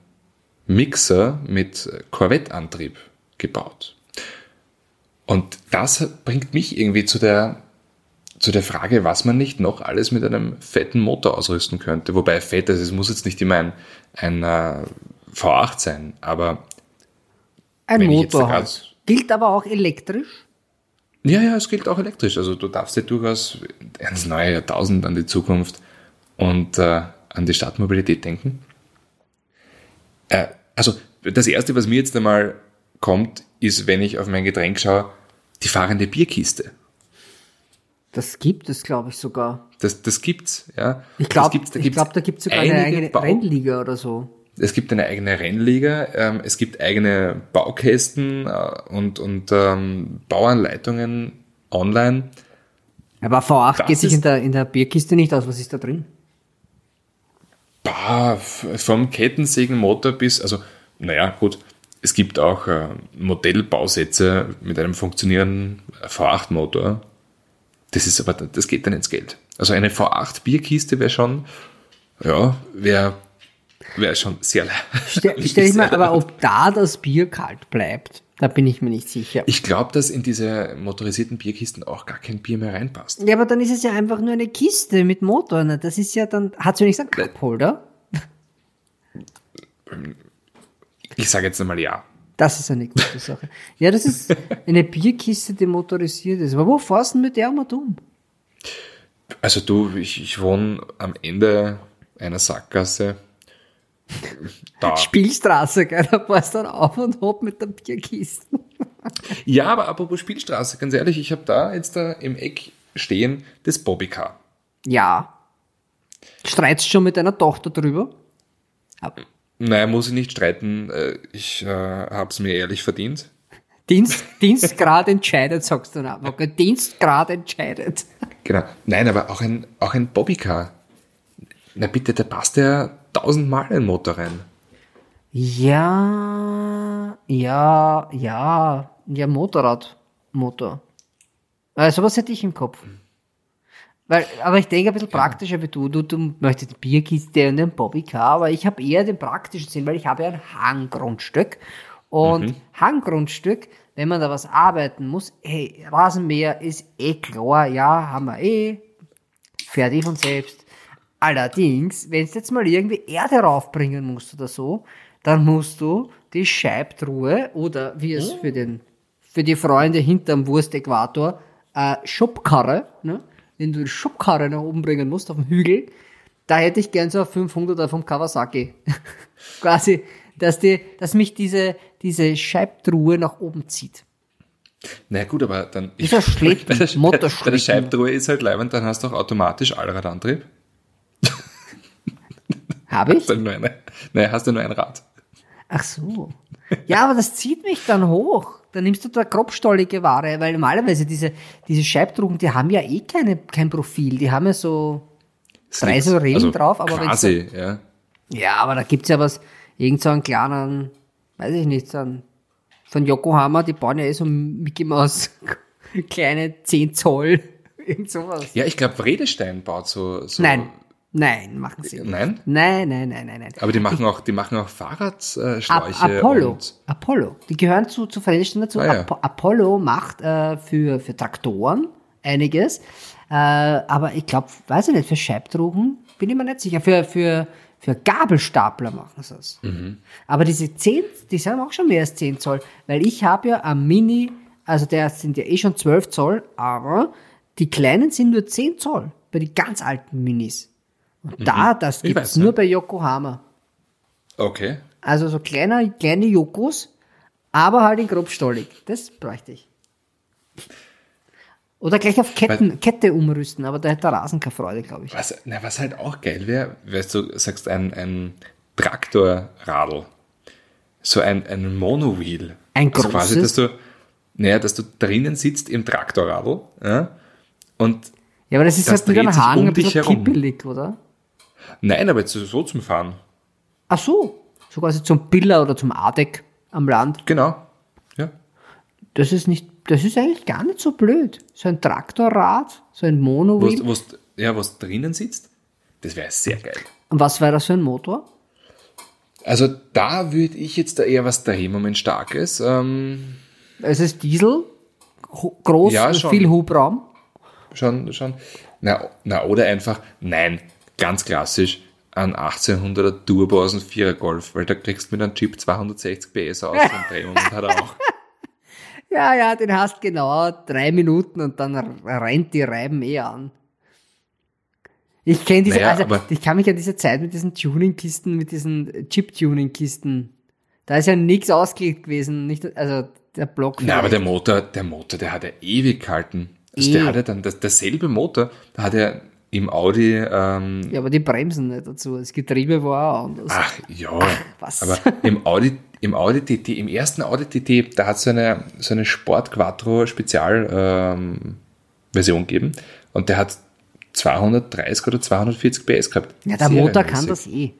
[SPEAKER 2] Mixer mit Corvette-Antrieb gebaut. Und das bringt mich irgendwie zu der, zu der Frage, was man nicht noch alles mit einem fetten Motor ausrüsten könnte. Wobei fett, also es muss jetzt nicht immer ein, ein äh, V8 sein, aber
[SPEAKER 1] Ein Motor halt. Gilt aber auch elektrisch.
[SPEAKER 2] Ja, ja, es gilt auch elektrisch. Also du darfst dir durchaus ans neue Jahrtausend, an die Zukunft und äh, an die Stadtmobilität denken. Äh, also das Erste, was mir jetzt einmal kommt, ist, wenn ich auf mein Getränk schaue, die fahrende Bierkiste.
[SPEAKER 1] Das gibt es, glaube ich, sogar.
[SPEAKER 2] Das, das gibt's, ja.
[SPEAKER 1] Ich glaube, glaub, da gibt es sogar eine eigene
[SPEAKER 2] Bau-
[SPEAKER 1] Rennliga oder so.
[SPEAKER 2] Es gibt eine eigene Rennliga, ähm, es gibt eigene Baukästen äh, und, und ähm, Bauanleitungen online.
[SPEAKER 1] Aber V8
[SPEAKER 2] Das
[SPEAKER 1] geht sich in der, in der Bierkiste nicht aus. Was ist da drin?
[SPEAKER 2] Bah, vom Kettensägenmotor bis, also, naja, gut, es gibt auch äh, Modellbausätze mit einem funktionierenden V8-Motor. Das ist aber, das geht dann ins Geld. Also eine V8-Bierkiste wäre schon, ja, wäre wär schon sehr le-
[SPEAKER 1] Stell, stell ich mal,
[SPEAKER 2] sehr
[SPEAKER 1] aber ob da das Bier kalt bleibt, da bin ich mir nicht sicher.
[SPEAKER 2] Ich glaube, dass in diese motorisierten Bierkisten auch gar kein Bier mehr reinpasst.
[SPEAKER 1] Ja, aber dann ist es ja einfach nur eine Kiste mit Motor. ne? Das ist ja dann, hat sie nicht einen Cupholder?
[SPEAKER 2] Ich sage jetzt einmal ja.
[SPEAKER 1] Das ist eine gute Sache. Ja, das ist eine Bierkiste, die motorisiert ist. Aber wo fährst du mit der mal dumm?
[SPEAKER 2] Also du, ich, ich wohne am Ende einer Sackgasse. Da.
[SPEAKER 1] Spielstraße, gell? Da fährst du dann auf und ab mit der Bierkiste.
[SPEAKER 2] Ja, aber apropos Spielstraße, ganz ehrlich, ich habe da jetzt da im Eck stehen das Bobbycar.
[SPEAKER 1] Ja. Streitst schon mit deiner Tochter drüber?
[SPEAKER 2] Naja, muss ich nicht streiten. äh, Ich äh, habe es mir ehrlich verdient.
[SPEAKER 1] Dienst, Dienstgrad entscheidet, sagst du dann. Okay, Dienstgrad entscheidet.
[SPEAKER 2] Genau. Nein, aber auch ein, auch ein Bobbycar. Na bitte, da passt ja tausendmal ein Motor rein.
[SPEAKER 1] Ja, ja, ja, ja, Motorrad, Motor. Äh, sowas hätte ich im Kopf. Weil, aber ich denke ein bisschen praktischer wie du. Du, du möchtest eine Bierkiste und ein Bobbycar, aber ich habe eher den praktischen Sinn, weil ich habe ja ein Hanggrundstück. Und Hanggrundstück, wenn man da was arbeiten muss, hey, Rasenmäher ist eh klar, ja, haben wir eh, eh von selbst. Allerdings, wenn du jetzt mal irgendwie Erde raufbringen musst oder so, dann musst du die Scheibtruhe oder wie es für den für die Freunde hinterm Wurstäquator äh, Schubkarre, ne? Wenn du die Schubkarre nach oben bringen musst auf dem Hügel, da hätte ich gern so ein 500er vom Kawasaki. Quasi, dass, die, dass mich diese, diese Scheibtruhe nach oben zieht.
[SPEAKER 2] Na gut, aber dann.
[SPEAKER 1] Ist ein Schlitten,
[SPEAKER 2] bei der, Bei der Scheibtruhe ist halt leibend, dann hast du auch automatisch Allradantrieb.
[SPEAKER 1] Habe ich?
[SPEAKER 2] Hast du nur eine, nein, hast du nur ein Rad.
[SPEAKER 1] Ach so. Ja, aber das zieht mich dann hoch. Dann nimmst du da grobstollige Ware, weil normalerweise diese, diese Scheibtrugen, die haben ja eh keine, kein Profil. Die haben ja so drei so Rillen drauf, aber
[SPEAKER 2] Also Quasi, ja.
[SPEAKER 1] Ja, aber da gibt's ja was, irgend so einen kleinen, weiß ich nicht, so einen, von Yokohama, die bauen ja eh so Mickey Mouse, kleine 10 Zoll, irgend sowas.
[SPEAKER 2] Ja, ich glaube, Redestein baut so. so
[SPEAKER 1] Nein, nein, machen sie nicht.
[SPEAKER 2] Nein?
[SPEAKER 1] Nein, nein, nein, nein, nein.
[SPEAKER 2] Aber die machen auch, die machen auch Fahrradschläuche.
[SPEAKER 1] Ap Apollo, Apollo, die gehören zu, zu Verhältnissen dazu.
[SPEAKER 2] Ah, ja.
[SPEAKER 1] Apo Apollo macht äh, für, für Traktoren einiges, äh, aber ich glaube, weiß ich nicht, für Scheibtrugen bin ich mir nicht sicher. Für, für, für Gabelstapler machen sie es.
[SPEAKER 2] Mhm.
[SPEAKER 1] Aber diese 10, die sind auch schon mehr als 10 Zoll, weil ich habe ja am Mini, also der sind ja eh schon 12 Zoll, aber die kleinen sind nur 10 Zoll bei den ganz alten Minis. Und da, das
[SPEAKER 2] Mhm.
[SPEAKER 1] Gibt's
[SPEAKER 2] weiß,
[SPEAKER 1] nur bei Yokohama.
[SPEAKER 2] okay.
[SPEAKER 1] Also so kleine, kleine Jokos, aber halt in grobstollig. Das bräuchte ich. Oder gleich auf Ketten, Kette umrüsten, aber da hätte der Rasen keine Freude, glaube ich.
[SPEAKER 2] Was, na, was halt auch geil wäre, weißt du, sagst ein, ein Traktorradl. So ein, ein Monowheel.
[SPEAKER 1] Ein
[SPEAKER 2] also quasi, dass
[SPEAKER 1] großes?
[SPEAKER 2] du, naja, dass du drinnen sitzt im Traktorradl, ja, und
[SPEAKER 1] Ja, aber das ist
[SPEAKER 2] Das
[SPEAKER 1] halt mit einem Hang
[SPEAKER 2] um
[SPEAKER 1] ein
[SPEAKER 2] dich
[SPEAKER 1] bisschen
[SPEAKER 2] herum.
[SPEAKER 1] kippelig, oder?
[SPEAKER 2] Nein, aber jetzt so zum Fahren.
[SPEAKER 1] Ach so, so quasi zum Biller oder zum Adeck am Land.
[SPEAKER 2] Genau. Ja.
[SPEAKER 1] Das ist nicht, das ist eigentlich gar nicht so blöd. So ein Traktorrad, so ein
[SPEAKER 2] Wo
[SPEAKER 1] Monowheel.
[SPEAKER 2] wo ja, was drinnen sitzt, das wäre sehr geil.
[SPEAKER 1] Und was wäre das für ein Motor?
[SPEAKER 2] Also da würde ich jetzt da eher was daheim Moment starkes. Ähm,
[SPEAKER 1] Es ist Diesel, groß,
[SPEAKER 2] Ja,
[SPEAKER 1] viel Hubraum.
[SPEAKER 2] schon, schon. Na, na, oder einfach, nein, ganz klassisch, ein 1800er Turbo aus dem Vierer Golf, weil da kriegst du mit einem Chip 260 PS aus und hat er auch.
[SPEAKER 1] Ja, ja, den hast genau drei Minuten und dann rennt die Reiben eh an. Ich kenne diese,
[SPEAKER 2] Naja,
[SPEAKER 1] also ich kann mich an diese Zeit mit diesen Tuning-Kisten, mit diesen Chip-Tuning-Kisten, da ist ja nichts ausgelegt gewesen, nicht, also der Block.
[SPEAKER 2] Na, aber der Motor, der Motor, der hat ja ewig gehalten. Also
[SPEAKER 1] Eh.
[SPEAKER 2] der hat ja dann, das, derselbe Motor, da hat er im Audi, ähm,
[SPEAKER 1] ja, aber die Bremsen nicht dazu, das Getriebe war auch anders.
[SPEAKER 2] ach ja,
[SPEAKER 1] was?
[SPEAKER 2] aber im Audi, im Audi TT, im ersten Audi TT, da hat es so eine, so eine Sport Quattro Spezial ähm, Version gegeben und der hat 230 oder 240 PS gehabt.
[SPEAKER 1] ja, der Motor
[SPEAKER 2] Serienmäßig.
[SPEAKER 1] kann das eh.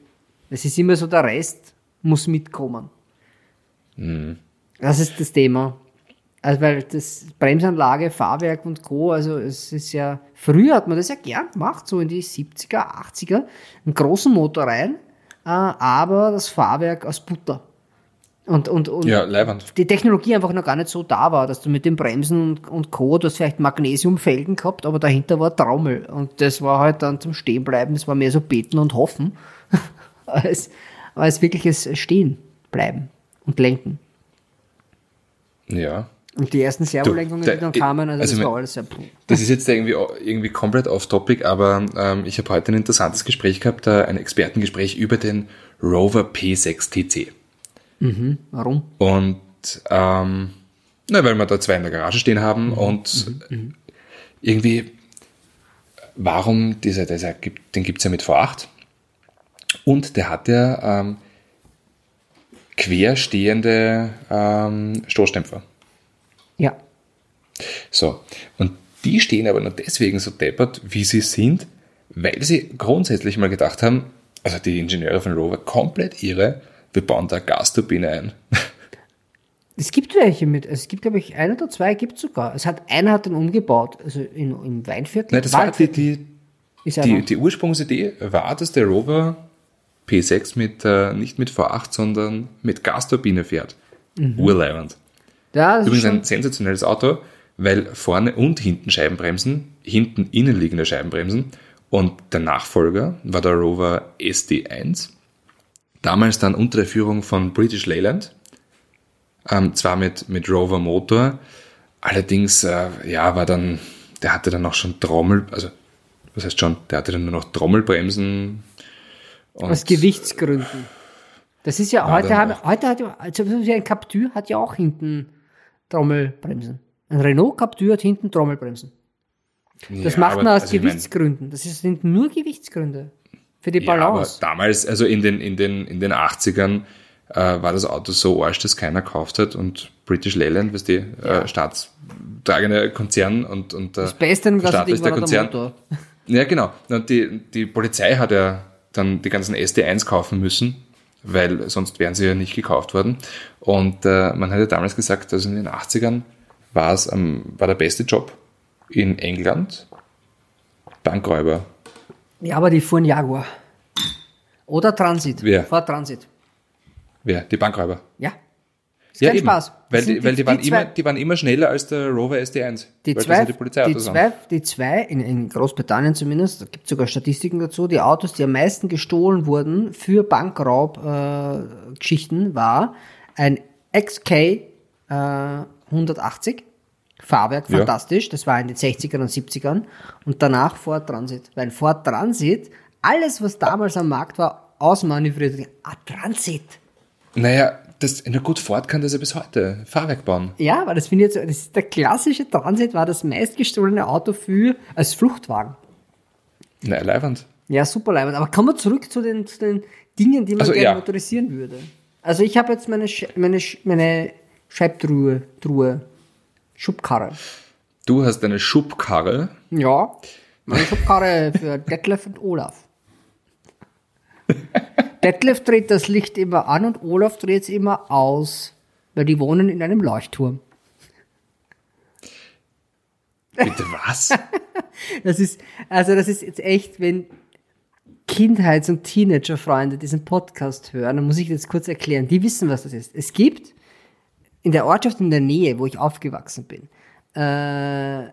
[SPEAKER 1] Das ist immer so, der Rest muss mitkommen.
[SPEAKER 2] Mhm.
[SPEAKER 1] Das ist das Thema. Also, weil das Bremsanlage, Fahrwerk und Co., also es ist ja, früher hat man das ja gern gemacht, so in die 70er, 80er, einen großen Motor rein, äh, aber das Fahrwerk aus Butter. Und, und, und
[SPEAKER 2] Ja,
[SPEAKER 1] die Technologie einfach noch gar nicht so da war, dass du mit den Bremsen und, und Co., du hast vielleicht Magnesiumfelgen gehabt, aber dahinter war Trommel. Und das war halt dann zum Stehenbleiben, das war mehr so beten und hoffen, als, als wirkliches Stehen bleiben und lenken.
[SPEAKER 2] Ja.
[SPEAKER 1] Und die ersten Servolenkungen, die dann kamen, also,
[SPEAKER 2] also
[SPEAKER 1] das war alles sehr.
[SPEAKER 2] Das ist jetzt irgendwie, irgendwie komplett off-topic, aber ähm, ich habe heute ein interessantes Gespräch gehabt, äh, ein Expertengespräch über den Rover P6 TC.
[SPEAKER 1] Warum?
[SPEAKER 2] Und ähm, Na, weil wir da zwei in der Garage stehen haben und irgendwie, warum dieser, dieser gibt, den gibt's ja mit V8 und der hat ja ähm, querstehende ähm, Stoßdämpfer.
[SPEAKER 1] Ja.
[SPEAKER 2] So, und die stehen aber nur deswegen so deppert, wie sie sind, weil sie grundsätzlich mal gedacht haben, also die Ingenieure von Rover, komplett irre, wir bauen da Gasturbine ein.
[SPEAKER 1] Es gibt welche mit, es gibt, glaube ich, ein oder zwei gibt es sogar. Es hat, einer hat den umgebaut, also in, im Weinviertel.
[SPEAKER 2] Nein, das war die,
[SPEAKER 1] Waldviertel
[SPEAKER 2] die, die,
[SPEAKER 1] einer.
[SPEAKER 2] die Ursprungsidee war, dass der Rover P6 mit, äh, nicht mit V8, sondern mit Gasturbine fährt. Urleibend.
[SPEAKER 1] Ja, das ist
[SPEAKER 2] Übrigens ein sensationelles Auto, weil vorne und hinten Scheibenbremsen, hinten innenliegende Scheibenbremsen und der Nachfolger war der Rover SD1. Damals dann unter der Führung von British Leyland, ähm, zwar mit, mit Rover Motor, allerdings, äh, ja, war dann, der hatte dann auch schon Trommel, also, was heißt schon, der hatte dann nur noch Trommelbremsen. Und
[SPEAKER 1] aus Gewichtsgründen. Das ist ja, heute, haben, heute hat ja, also ein Captur hat ja auch hinten Trommelbremsen. Ein Renault Captur hat hinten Trommelbremsen. Das
[SPEAKER 2] Ja,
[SPEAKER 1] macht man aus
[SPEAKER 2] also ich mein-
[SPEAKER 1] Gewichtsgründen. Das ist- sind nur Gewichtsgründe. Für die
[SPEAKER 2] Ja, aber
[SPEAKER 1] Balance.
[SPEAKER 2] damals, also in den, in den, in den 80ern, äh, war das Auto so arsch, dass keiner gekauft hat und British Leyland, was die äh, staatstragende Konzern und, und der
[SPEAKER 1] das Beste im
[SPEAKER 2] verstaatlichste
[SPEAKER 1] war der
[SPEAKER 2] Konzern.
[SPEAKER 1] Motor.
[SPEAKER 2] Ja, genau. Und die, die Polizei hat ja dann die ganzen SD1 kaufen müssen, weil sonst wären sie ja nicht gekauft worden. Und äh, man hat ja damals gesagt, also in den 80ern war es ähm, war der beste Job in England Bankräuber.
[SPEAKER 1] Ja, aber die fuhren Jaguar. Oder Transit.
[SPEAKER 2] Wer?
[SPEAKER 1] Vor Transit.
[SPEAKER 2] Wer? Die Bankräuber.
[SPEAKER 1] Ja. Ist kein
[SPEAKER 2] eben.
[SPEAKER 1] Spaß.
[SPEAKER 2] Weil, die, weil die, waren
[SPEAKER 1] zwei-
[SPEAKER 2] immer, die waren immer schneller als der Rover SD1.
[SPEAKER 1] Die zwei,
[SPEAKER 2] ja
[SPEAKER 1] die,
[SPEAKER 2] Polizeiautos
[SPEAKER 1] zwei, die zwei in, in Großbritannien zumindest, da gibt es sogar Statistiken dazu, die Autos, die am meisten gestohlen wurden für Bankraub-Geschichten, äh, war ein XK äh, 180, Fahrwerk,
[SPEAKER 2] Ja.
[SPEAKER 1] fantastisch, das war in den 60ern und 70ern und danach Ford Transit, weil Ford Transit, alles was damals am Markt war, ausmanövriert. Ah, Transit!
[SPEAKER 2] Naja, das, na gut, Ford kann das ja bis heute. Fahrwerk bauen.
[SPEAKER 1] Ja, weil das finde ich jetzt, so- das ist der klassische Transit war das meistgestohlene Auto für, als Fluchtwagen.
[SPEAKER 2] Na, leibend.
[SPEAKER 1] Ja, super leibend. Aber kommen wir zurück zu den, zu den Dingen, die man
[SPEAKER 2] Also,
[SPEAKER 1] gerne
[SPEAKER 2] ja.
[SPEAKER 1] motorisieren würde. Also ich habe jetzt meine, Sch- meine, Sch- meine Scheibtruhe, Truhe, Schubkarre.
[SPEAKER 2] Du hast eine Schubkarre.
[SPEAKER 1] Ja, meine Schubkarre für Detlef und Olaf. Detlef dreht das Licht immer an und Olaf dreht es immer aus, weil die wohnen in einem Leuchtturm.
[SPEAKER 2] Bitte was?
[SPEAKER 1] Das ist, also das ist jetzt echt, wenn Kindheits- und Teenagerfreunde diesen Podcast hören, dann muss ich das kurz erklären. Die wissen, was das ist. Es gibt in der Ortschaft in der Nähe, wo ich aufgewachsen bin, äh,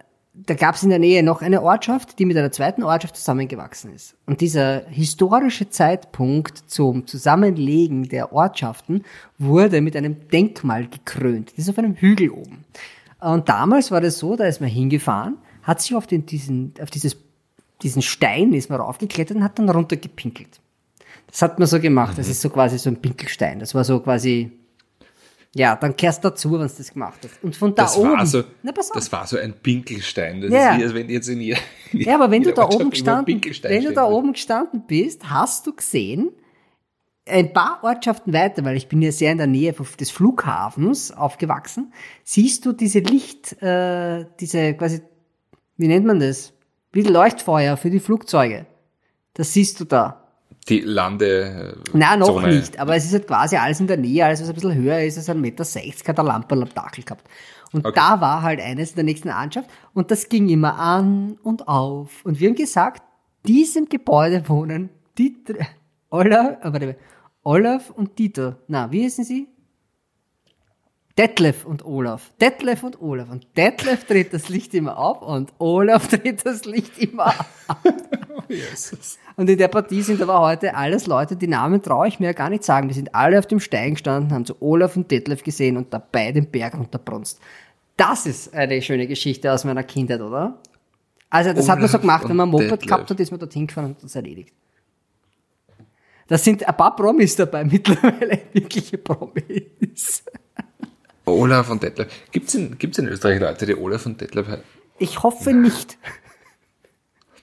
[SPEAKER 1] da gab es in der Nähe noch eine Ortschaft, die mit einer zweiten Ortschaft zusammengewachsen ist. Und dieser historische Zeitpunkt zum Zusammenlegen der Ortschaften wurde mit einem Denkmal gekrönt. Das ist auf einem Hügel oben. Und damals war das so, da ist man hingefahren, hat sich auf, den, diesen, auf dieses, diesen Stein ist man raufgeklettert und hat dann runtergepinkelt. Das hat man so gemacht. Das ist so quasi so ein Pinkelstein. Das war so quasi, ja, dann kehrst du dazu, wenn du das gemacht hast. Und von da
[SPEAKER 2] Das
[SPEAKER 1] oben.
[SPEAKER 2] war so,
[SPEAKER 1] na, pass auf.
[SPEAKER 2] das war so ein Pinkelstein. Das
[SPEAKER 1] Ja.
[SPEAKER 2] ist wie, als wenn jetzt in jeder, in
[SPEAKER 1] Ja, aber wenn du da oben gestanden, wenn du da oben gestanden bist, hast du gesehen, ein paar Ortschaften weiter, weil ich bin ja sehr in der Nähe des Flughafens aufgewachsen, siehst du diese Licht, äh, diese quasi, wie nennt man das? Wie Leuchtfeuer für die Flugzeuge. Das siehst du da.
[SPEAKER 2] Die Lande. äh,
[SPEAKER 1] Nein, noch
[SPEAKER 2] Zone.
[SPEAKER 1] nicht. Aber es ist halt quasi alles in der Nähe, alles was ein bisschen höher ist, als ein Meter 60 hat eine Lampe am Dachel gehabt. Und
[SPEAKER 2] Okay.
[SPEAKER 1] da war halt eines in der nächsten Anschaft und das ging immer an und auf. Und wir haben gesagt, diesem Gebäude wohnen die drei- Olaf, äh, warte, Olaf und Dieter. Na, wie heißen sie? Detlef und Olaf. Detlef und Olaf. Und Detlef dreht das Licht immer auf und Olaf dreht das Licht immer ab.
[SPEAKER 2] Jesus.
[SPEAKER 1] Und in der Partie sind aber heute alles Leute, die Namen traue ich mir ja gar nicht sagen. Wir sind alle auf dem Stein gestanden, haben so Olaf und Detlef gesehen und dabei den Berg runterbrunst. Das ist eine schöne Geschichte aus meiner Kindheit, oder? Also das hat man so
[SPEAKER 2] Olaf
[SPEAKER 1] gemacht, wenn man ein Moped
[SPEAKER 2] Detlef.
[SPEAKER 1] gehabt hat, ist man dorthin gefahren und das erledigt. Da sind ein paar Promis dabei mittlerweile, wirkliche Promis.
[SPEAKER 2] Olaf und Detlef. Gibt's in, gibt's in Österreich Leute, die Olaf und Detlef heißen?
[SPEAKER 1] Ich hoffe nicht.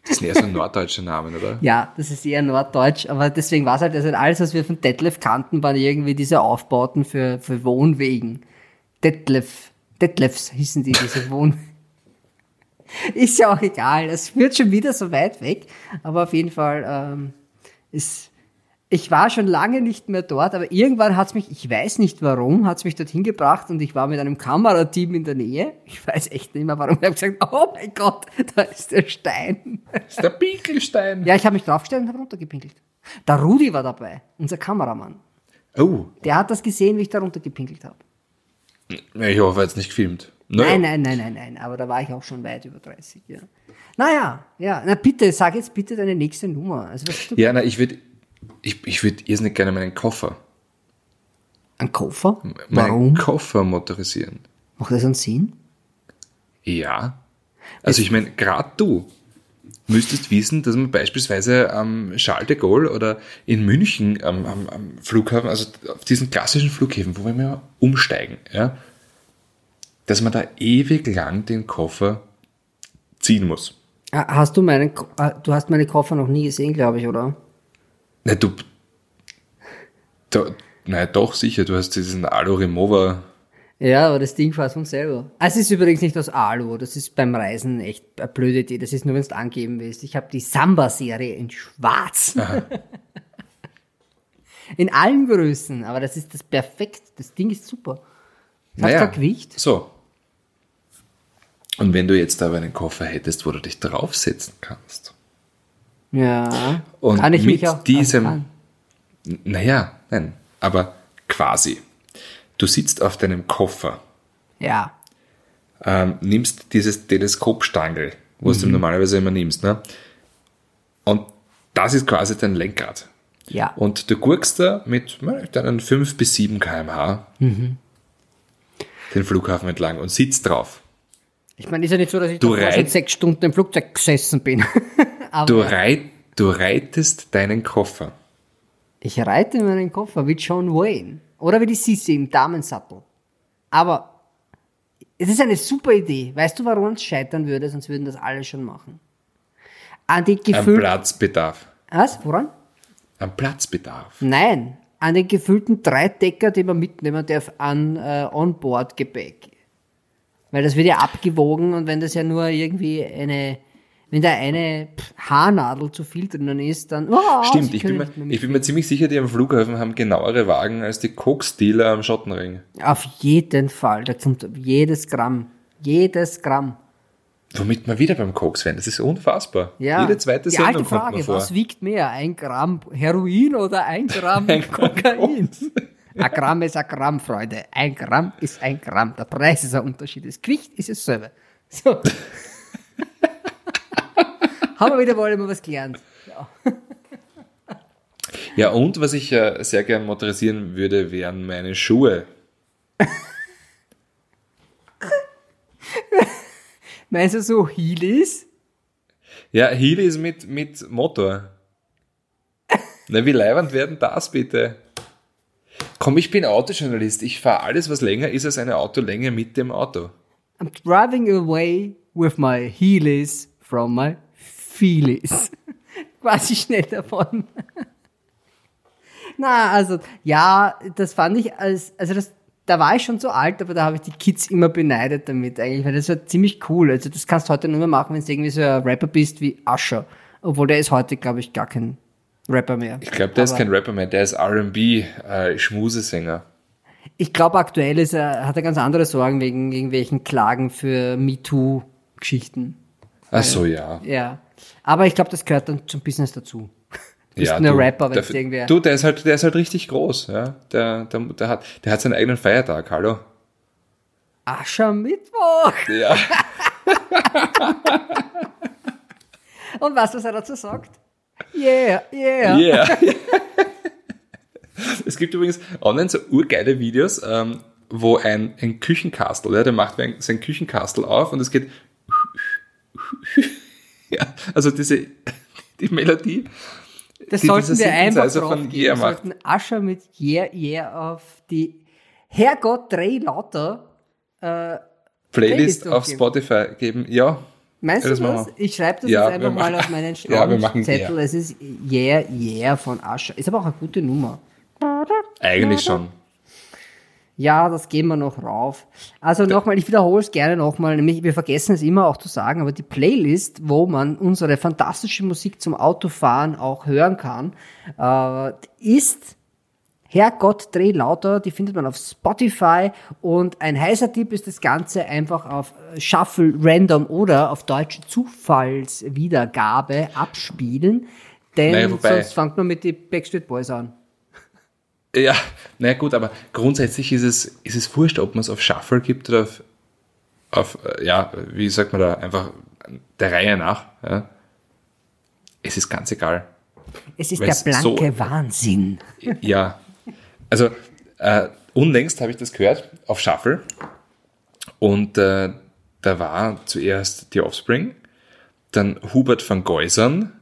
[SPEAKER 2] Das sind eher so norddeutsche Namen, oder?
[SPEAKER 1] Ja, das ist eher norddeutsch, aber deswegen war es halt, also alles, was wir von Detlef kannten, waren irgendwie diese Aufbauten für, für Wohnwegen. Detlef, Detlefs hießen die, diese Wohnwegen. Ist ja auch egal, es wird schon wieder so weit weg, aber auf jeden Fall ähm, ist, ich war schon lange nicht mehr dort, aber irgendwann hat's mich, ich weiß nicht warum, hat's mich dorthin gebracht und ich war mit einem Kamerateam in der Nähe. Ich weiß echt nicht mehr warum. Ich habe gesagt, oh mein Gott, da ist der Stein.
[SPEAKER 2] Das ist der Pinkelstein.
[SPEAKER 1] Ja, ich habe mich draufgestellt und habe runtergepinkelt. Der Rudi war dabei, unser Kameramann.
[SPEAKER 2] Oh,
[SPEAKER 1] Der hat das gesehen, wie ich da runtergepinkelt habe.
[SPEAKER 2] ich hoffe, er hat's nicht gefilmt. Naja.
[SPEAKER 1] Nein, nein, nein, nein, nein, aber da war ich auch schon weit über 30, ja. Naja, ja, na bitte, sag jetzt bitte deine nächste Nummer. Also
[SPEAKER 2] Ja, na, ich würde ich, ich würd irrsinnig gerne meinen Koffer,
[SPEAKER 1] ein Koffer?
[SPEAKER 2] meinen
[SPEAKER 1] Warum?
[SPEAKER 2] Koffer motorisieren.
[SPEAKER 1] Macht das einen Sinn?
[SPEAKER 2] Ja. Also ich meine, gerade du müsstest wissen, dass man beispielsweise am Charles de Gaulle oder in München am, am, am Flughafen, also auf diesen klassischen Flughäfen, wo wir immer umsteigen, ja, dass man da ewig lang den Koffer ziehen muss.
[SPEAKER 1] Ah, Hast du meinen, ah, du hast meine Koffer noch nie gesehen, glaube ich, oder?
[SPEAKER 2] Na, du, da, na doch, sicher, du hast diesen Alu-Remover,
[SPEAKER 1] Ja, aber das Ding fährt von selber. Ah, Es ist übrigens nicht aus Alu, das ist beim Reisen echt eine blöde Idee. Das ist nur, wenn du angeben willst. Ich habe die Samba-Serie in schwarz. in allen Größen, aber das ist das perfekt. Das Ding ist super. Das hat kein Gewicht.
[SPEAKER 2] So. Und wenn du jetzt aber einen Koffer hättest, wo du dich draufsetzen kannst.
[SPEAKER 1] Ja.
[SPEAKER 2] Und
[SPEAKER 1] Kann ich
[SPEAKER 2] mit
[SPEAKER 1] mich auch
[SPEAKER 2] diesem,
[SPEAKER 1] dran-
[SPEAKER 2] N- naja, nein, aber quasi. Du sitzt auf deinem Koffer,
[SPEAKER 1] Ja.
[SPEAKER 2] ähm, nimmst dieses Teleskopstangel, was
[SPEAKER 1] Mhm.
[SPEAKER 2] du normalerweise immer nimmst, ne? Und das ist quasi dein Lenkrad.
[SPEAKER 1] Ja.
[SPEAKER 2] Und du guckst da mit deinen 5 bis 7 kmh
[SPEAKER 1] Mhm.
[SPEAKER 2] den Flughafen entlang und sitzt drauf.
[SPEAKER 1] Ich meine, ist ja nicht so, dass ich
[SPEAKER 2] Du
[SPEAKER 1] schon sechs Stunden im Flugzeug gesessen bin. aber
[SPEAKER 2] Du, reit, du reitest deinen Koffer.
[SPEAKER 1] ich reite meinen Koffer wie John Wayne. Oder wie die Sissi im Damensattel. Aber es ist eine super Idee. Weißt du, warum es scheitern würde? Sonst würden das alle schon machen. An die
[SPEAKER 2] Am
[SPEAKER 1] gefüllten...
[SPEAKER 2] Platzbedarf.
[SPEAKER 1] Was? Woran?
[SPEAKER 2] Am Platzbedarf.
[SPEAKER 1] Nein. An den gefüllten Dreidecker, den man mitnehmen darf an äh, Onboard-Gepäck. Weil das wird ja abgewogen und wenn das ja nur irgendwie eine... Wenn da eine Haarnadel zu viel drinnen ist, dann... Oh,
[SPEAKER 2] Stimmt, ich bin, mir, ich bin mir ziemlich sicher, die am Flughafen haben genauere Wagen als die Koksdealer am Schottenring.
[SPEAKER 1] Auf jeden Fall. Da kommt jedes Gramm. Jedes Gramm.
[SPEAKER 2] Womit wir wieder beim Koks wären. Das ist unfassbar.
[SPEAKER 1] Ja.
[SPEAKER 2] Jede zweite
[SPEAKER 1] Die
[SPEAKER 2] Sendung
[SPEAKER 1] alte
[SPEAKER 2] kommt
[SPEAKER 1] Frage,
[SPEAKER 2] mir vor.
[SPEAKER 1] was wiegt mehr? Ein Gramm Heroin oder ein Gramm
[SPEAKER 2] Ein Gramm
[SPEAKER 1] Kokain? Ein Gramm ist ein Gramm, Freunde. Ein Gramm ist ein Gramm. Der Preis ist ein Unterschied. Das Gewicht ist dasselbe. So. Haben wir wieder mal immer was gelernt. Ja.
[SPEAKER 2] Ja, und was ich äh, sehr gern motorisieren würde, wären meine Schuhe.
[SPEAKER 1] Meinst du so Heelys?
[SPEAKER 2] Ja, Heelys mit, mit Motor. Na, wie leibend werden das bitte? Komm, ich bin Autojournalist. Ich fahre alles, was länger ist als eine Autolänge mit dem Auto.
[SPEAKER 1] I'm driving away with my Heelys from my Feelies. Quasi schnell davon. Na, also, ja, das fand ich als, also das, da war ich schon so alt, aber da habe ich die Kids immer beneidet damit eigentlich, weil das war ziemlich cool. Also das kannst du heute nur mehr machen, wenn du irgendwie so ein Rapper bist wie Usher. Obwohl der ist heute, glaube ich, gar kein Rapper mehr.
[SPEAKER 2] Ich glaube, der ist
[SPEAKER 1] Aber-
[SPEAKER 2] kein Rapper mehr, der ist R&B, äh, Schmusesänger.
[SPEAKER 1] Ich glaube, aktuell ist er, hat er ganz andere Sorgen wegen irgendwelchen Klagen für MeToo-Geschichten.
[SPEAKER 2] Ach so, ja.
[SPEAKER 1] Ja. Aber ich glaube, das gehört dann zum Business dazu. Du bist
[SPEAKER 2] ja, du,
[SPEAKER 1] Rapper, wenn es irgendwer.
[SPEAKER 2] Du, der ist halt, der ist halt richtig groß, ja. Der, der, der hat, der hat seinen eigenen Feiertag, hallo.
[SPEAKER 1] Aschermittwoch!
[SPEAKER 2] Ja.
[SPEAKER 1] Und du, was er dazu sagt? Yeah, yeah.
[SPEAKER 2] Yeah. es gibt übrigens online so urgeile Videos, ähm, wo ein, ein Küchenkastel, ja, der macht ein- sein Küchenkastel auf und es geht ja, also diese die Melodie.
[SPEAKER 1] Das
[SPEAKER 2] die
[SPEAKER 1] sollten wir einfach drauf
[SPEAKER 2] von
[SPEAKER 1] geben.
[SPEAKER 2] Yeah
[SPEAKER 1] Wir
[SPEAKER 2] macht.
[SPEAKER 1] sollten Ascher mit Yeah, yeah auf die Herrgott, dreh lauter.
[SPEAKER 2] Playlist
[SPEAKER 1] Playlist
[SPEAKER 2] auf
[SPEAKER 1] aufgeben.
[SPEAKER 2] Spotify geben. Ja.
[SPEAKER 1] Meinst
[SPEAKER 2] Ja, das
[SPEAKER 1] du das? Ich schreibe das
[SPEAKER 2] Ja,
[SPEAKER 1] jetzt einfach mal auf meinen
[SPEAKER 2] Ja,
[SPEAKER 1] Zettel. Es ist Yeah, Yeah von Ascher. Ist aber auch eine gute Nummer.
[SPEAKER 2] Eigentlich schon.
[SPEAKER 1] Ja, das gehen wir noch rauf. Also nochmal, ich wiederhole es gerne nochmal, nämlich wir vergessen es immer auch zu sagen, aber die Playlist, wo man unsere fantastische Musik zum Autofahren auch hören kann, äh, ist Herrgott, dreh lauter, die findet man auf Spotify und ein heißer Tipp ist das Ganze einfach auf äh, Shuffle, Random oder auf Deutsch Zufallswiedergabe abspielen, denn
[SPEAKER 2] Naja,
[SPEAKER 1] sonst fängt man mit die Backstreet Boys an.
[SPEAKER 2] Ja, na gut, aber grundsätzlich ist es, ist es wurscht, ob man es auf Shuffle gibt oder auf, auf, äh, ja, wie sagt man da, einfach der Reihe nach. Ja. Es ist ganz egal.
[SPEAKER 1] Es ist
[SPEAKER 2] Weil's
[SPEAKER 1] der blanke
[SPEAKER 2] so-
[SPEAKER 1] Wahnsinn.
[SPEAKER 2] Ja, also äh, unlängst habe ich das gehört auf Shuffle und äh, da war zuerst die Offspring, dann Hubert van Geusern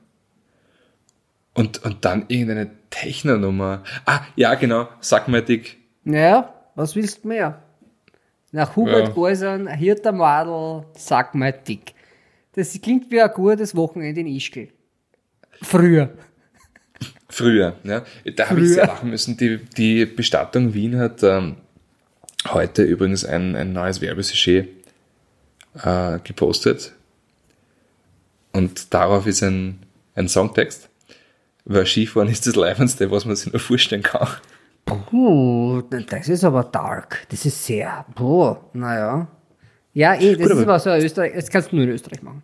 [SPEAKER 2] und, und dann irgendeine Techno-Nummer. Ah, ja, genau, sag mal dick.
[SPEAKER 1] Naja, was willst du mehr? Nach Hubert
[SPEAKER 2] Ja.
[SPEAKER 1] Geusern, Hirter Madel, sag mal dick. Das klingt wie ein gutes Wochenende in Ischgl. Früher.
[SPEAKER 2] Früher, ja. Da habe ich sehr lachen müssen. Die, die Bestattung Wien hat ähm, heute übrigens ein, ein neues Werbesujet äh, gepostet. Und darauf ist ein, ein Songtext. Weil Skifahren ist das Leibendste, was man sich nur vorstellen kann.
[SPEAKER 1] Puh, das ist aber dark. Das ist sehr, boah, naja. Ja, eh, das
[SPEAKER 2] Gut,
[SPEAKER 1] ist
[SPEAKER 2] aber-
[SPEAKER 1] aber so Österreich, das kannst du nur in Österreich machen.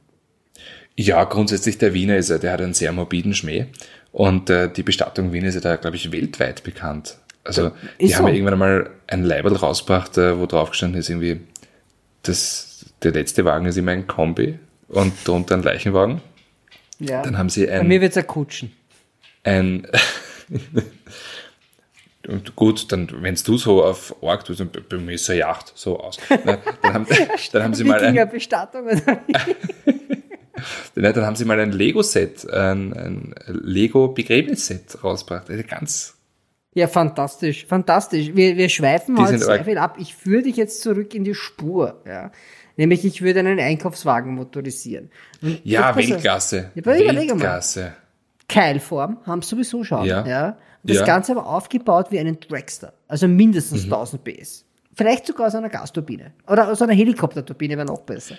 [SPEAKER 2] Ja, grundsätzlich der Wiener ist ja, der hat einen sehr morbiden Schmäh. Und äh, die Bestattung Wien ist ja da, glaube ich, weltweit bekannt. Also, die
[SPEAKER 1] Ist
[SPEAKER 2] haben
[SPEAKER 1] so.
[SPEAKER 2] ja irgendwann einmal ein Leiberl rausgebracht, äh, wo drauf gestanden ist, irgendwie, das, der letzte Wagen ist immer ein Kombi und drunter ein Leichenwagen.
[SPEAKER 1] Ja.
[SPEAKER 2] Dann haben sie
[SPEAKER 1] Bei mir
[SPEAKER 2] ein,
[SPEAKER 1] wird's ein Kutschen.
[SPEAKER 2] ein und gut, dann, wenn du so auf Org tust, dann bei mir ist so eine Yacht so aus. Dann, haben, dann haben sie mal ein,
[SPEAKER 1] oder
[SPEAKER 2] Ne, dann haben sie mal ein Lego-Set, ein, ein Lego-Begräbnisset rausgebracht. Also ganz,
[SPEAKER 1] Ja, fantastisch, fantastisch. Wir, wir schweifen heute sehr viel ab. Ich führe dich jetzt zurück in die Spur. Ja. Nämlich, ich würde einen Einkaufswagen motorisieren. Und
[SPEAKER 2] ja, Weltklasse.
[SPEAKER 1] Ja.
[SPEAKER 2] Weltklasse.
[SPEAKER 1] Keilform, haben sie sowieso schon.
[SPEAKER 2] Ja.
[SPEAKER 1] Ja. Das
[SPEAKER 2] Ja.
[SPEAKER 1] Ganze aber aufgebaut wie einen Dragster. Also mindestens
[SPEAKER 2] Mhm.
[SPEAKER 1] 1000 PS. Vielleicht sogar aus einer Gasturbine. Oder aus einer Helikopterturbine wäre noch besser.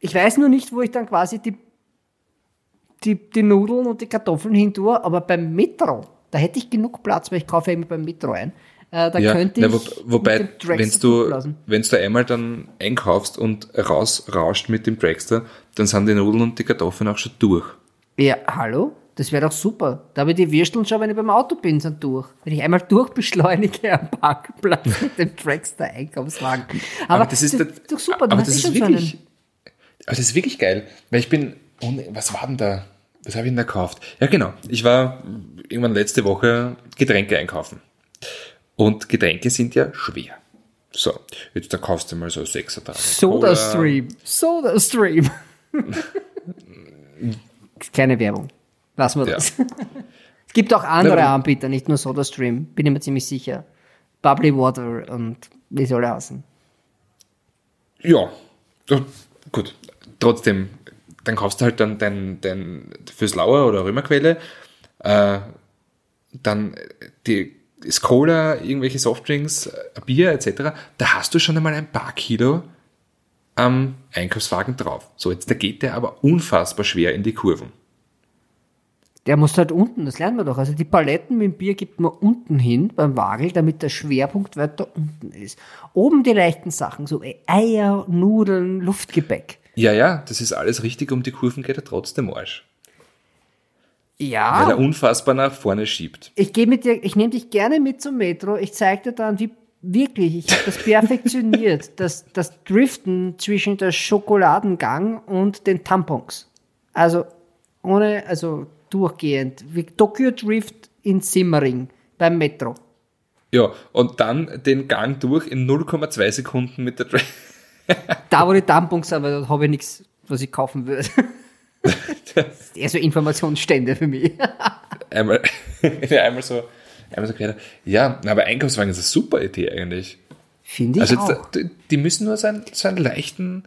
[SPEAKER 1] Ich weiß nur nicht, wo ich dann quasi die, die, die Nudeln und die Kartoffeln hin tue, aber beim Metro, da hätte ich genug Platz, weil ich kaufe ja immer beim Metro ein. Äh, da
[SPEAKER 2] Ja,
[SPEAKER 1] könnte
[SPEAKER 2] na,
[SPEAKER 1] ich.
[SPEAKER 2] wo, wobei, wenn du, wenn du einmal dann einkaufst und rausrauscht mit dem Dragster, dann sind die Nudeln und die Kartoffeln auch schon durch.
[SPEAKER 1] Ja, hallo? Das wäre doch super. Da habe ich die Würsteln schon, wenn ich beim Auto bin, sind durch. Wenn ich einmal durchbeschleunige am Parkplatz mit dem Dragster Einkaufswagen. Aber,
[SPEAKER 2] das ist
[SPEAKER 1] das,
[SPEAKER 2] der-
[SPEAKER 1] doch super, du
[SPEAKER 2] aber
[SPEAKER 1] hast
[SPEAKER 2] das
[SPEAKER 1] eh
[SPEAKER 2] ist
[SPEAKER 1] schon so
[SPEAKER 2] wirklich,
[SPEAKER 1] einen.
[SPEAKER 2] Aber das ist wirklich geil, weil ich bin, was war denn da? Was habe ich denn da gekauft? Ja, genau. Ich war irgendwann letzte Woche Getränke einkaufen. Und Getränke sind ja schwer. So, jetzt da kaufst du mal so 6 Tage.
[SPEAKER 1] Soda Stream. Soda Stream. Keine Werbung. Lassen wir
[SPEAKER 2] Ja.
[SPEAKER 1] das. es gibt auch andere
[SPEAKER 2] Na,
[SPEAKER 1] Anbieter, nicht nur Soda Stream. Bin ich mir ziemlich sicher. Bubbly Water und wie soll er heißen?
[SPEAKER 2] Ja, gut. Trotzdem, dann kaufst du halt dann dein, dein fürs Lauer oder Römerquelle, äh, dann die das Cola, irgendwelche Softdrinks, Bier etc. Da hast du schon einmal ein paar Kilo am Einkaufswagen drauf. So, jetzt da geht der aber unfassbar schwer in die Kurven.
[SPEAKER 1] Der muss halt unten, das lernen wir doch. Also die Paletten mit dem Bier gibt man unten hin beim Wagel, damit der Schwerpunkt weiter unten ist. Oben die leichten Sachen, so Eier, Nudeln, Luftgebäck.
[SPEAKER 2] Ja, ja, das ist alles richtig, um die Kurven geht er trotzdem Arsch. Weil er
[SPEAKER 1] Ja,
[SPEAKER 2] unfassbar nach vorne schiebt.
[SPEAKER 1] ich gehe mit dir, ich nehme dich gerne mit zum Metro. Ich zeige dir dann, wie wirklich, ich habe das perfektioniert, das, das Driften zwischen der Schokoladengang und den Tampons. Also ohne, also durchgehend, wie Tokyo Drift in Simmering beim Metro.
[SPEAKER 2] Ja, und dann den Gang durch in 0,2 Sekunden mit der Dra
[SPEAKER 1] Da, wo die Tampons sind, weil da habe ich nichts, was ich kaufen würde. Das ist eher so Informationsstände für mich.
[SPEAKER 2] einmal, einmal so, einmal so quer. Ja, aber Einkaufswagen ist eine super Idee eigentlich.
[SPEAKER 1] Finde ich
[SPEAKER 2] Also
[SPEAKER 1] auch.
[SPEAKER 2] jetzt, die- die müssen nur so einen, so einen leichten,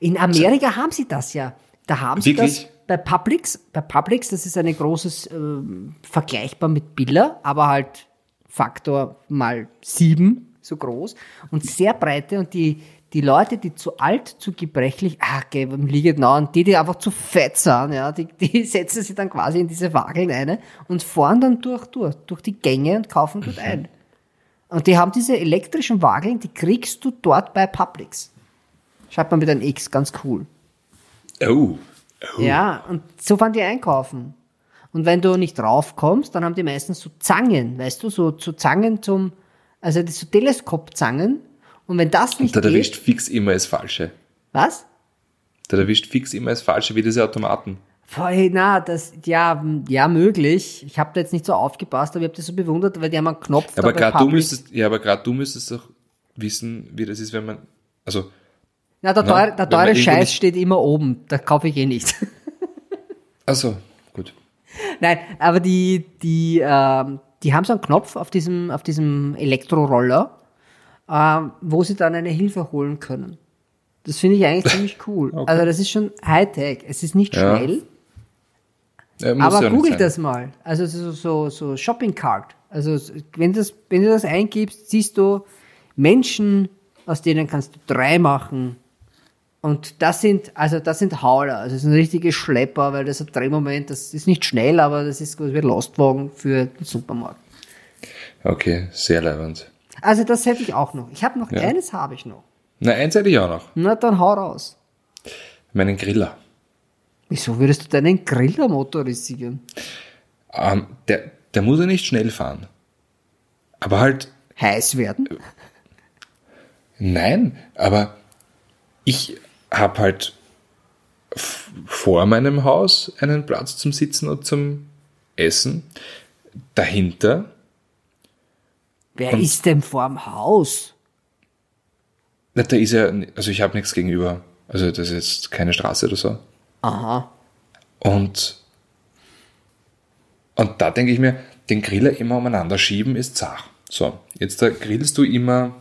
[SPEAKER 1] In Amerika haben sie das ja. Da haben sie
[SPEAKER 2] Wirklich?
[SPEAKER 1] das bei Publix. Bei Publix, das ist ein großes, ähm, vergleichbar mit Billa, aber halt Faktor mal sieben so groß und sehr breite und die, die Leute, die zu alt, zu gebrechlich, ah, okay, liegt nah und die, die einfach zu fett sind, ja, die, die setzen sich dann quasi in diese Wageln ein und fahren dann durch, durch, durch die Gänge und kaufen dort ein. Und die haben diese elektrischen Wageln, die kriegst du dort bei Publix. Schreibt man mit einem X, ganz cool.
[SPEAKER 2] oh, oh.
[SPEAKER 1] Ja, und so fahren die einkaufen. Und wenn du nicht raufkommst, dann haben die meistens so Zangen, weißt du, so, so Zangen zum, also so Teleskopzangen. Und wenn das nicht
[SPEAKER 2] Da
[SPEAKER 1] geht,
[SPEAKER 2] erwischt fix immer das Falsche.
[SPEAKER 1] was?
[SPEAKER 2] Da erwischt fix immer das Falsche, wie diese Automaten.
[SPEAKER 1] Voll, na, das, ja, ja, möglich. Ich habe da jetzt nicht so aufgepasst, aber ich habe das so bewundert, weil die haben einen Knopf
[SPEAKER 2] Aber
[SPEAKER 1] da
[SPEAKER 2] gerade du müsstest, ja, aber gerade du müsstest doch wissen, wie das ist, wenn man, also,
[SPEAKER 1] Na, der
[SPEAKER 2] Na,
[SPEAKER 1] teure, der teure Scheiß
[SPEAKER 2] nicht-
[SPEAKER 1] steht immer oben. Da kaufe ich eh nicht.
[SPEAKER 2] also, gut.
[SPEAKER 1] Nein, aber die, die, ähm, die haben so einen Knopf auf diesem, auf diesem Elektroroller, wo sie dann eine Hilfe holen können. Das finde ich eigentlich ziemlich cool. Also das ist schon Hightech. Es ist nicht
[SPEAKER 2] Ja.
[SPEAKER 1] schnell,
[SPEAKER 2] muss
[SPEAKER 1] aber
[SPEAKER 2] ja sein.
[SPEAKER 1] das mal. Also so, so, so Shopping Cart. Also wenn, das, wenn du das eingibst, siehst du Menschen, aus denen kannst du drei machen. Und das sind, also das sind Hauler, also das sind richtige Schlepper, weil das ein Drehmoment, das ist nicht schnell, aber das ist quasi wie Lastwagen für den Supermarkt.
[SPEAKER 2] Okay, sehr leibend.
[SPEAKER 1] Also das hätte ich auch noch. Ich habe noch,
[SPEAKER 2] Ja.
[SPEAKER 1] eines habe ich noch.
[SPEAKER 2] Na, eins hätte ich auch noch.
[SPEAKER 1] Na, dann hau raus.
[SPEAKER 2] Meinen Griller.
[SPEAKER 1] Wieso würdest du deinen Griller motorisieren?
[SPEAKER 2] Ähm, der, der muss ja nicht schnell fahren. Aber halt,
[SPEAKER 1] Heiß werden?
[SPEAKER 2] nein, aber ich habe halt vor meinem Haus einen Platz zum Sitzen und zum Essen. Dahinter,
[SPEAKER 1] Wer ist denn vorm Haus?
[SPEAKER 2] na, da ist ja, also ich habe nichts gegenüber. Also das ist jetzt keine Straße oder so.
[SPEAKER 1] Aha.
[SPEAKER 2] Und, und da denke ich mir, den Griller immer umeinander schieben ist zach. So, jetzt da grillst du immer,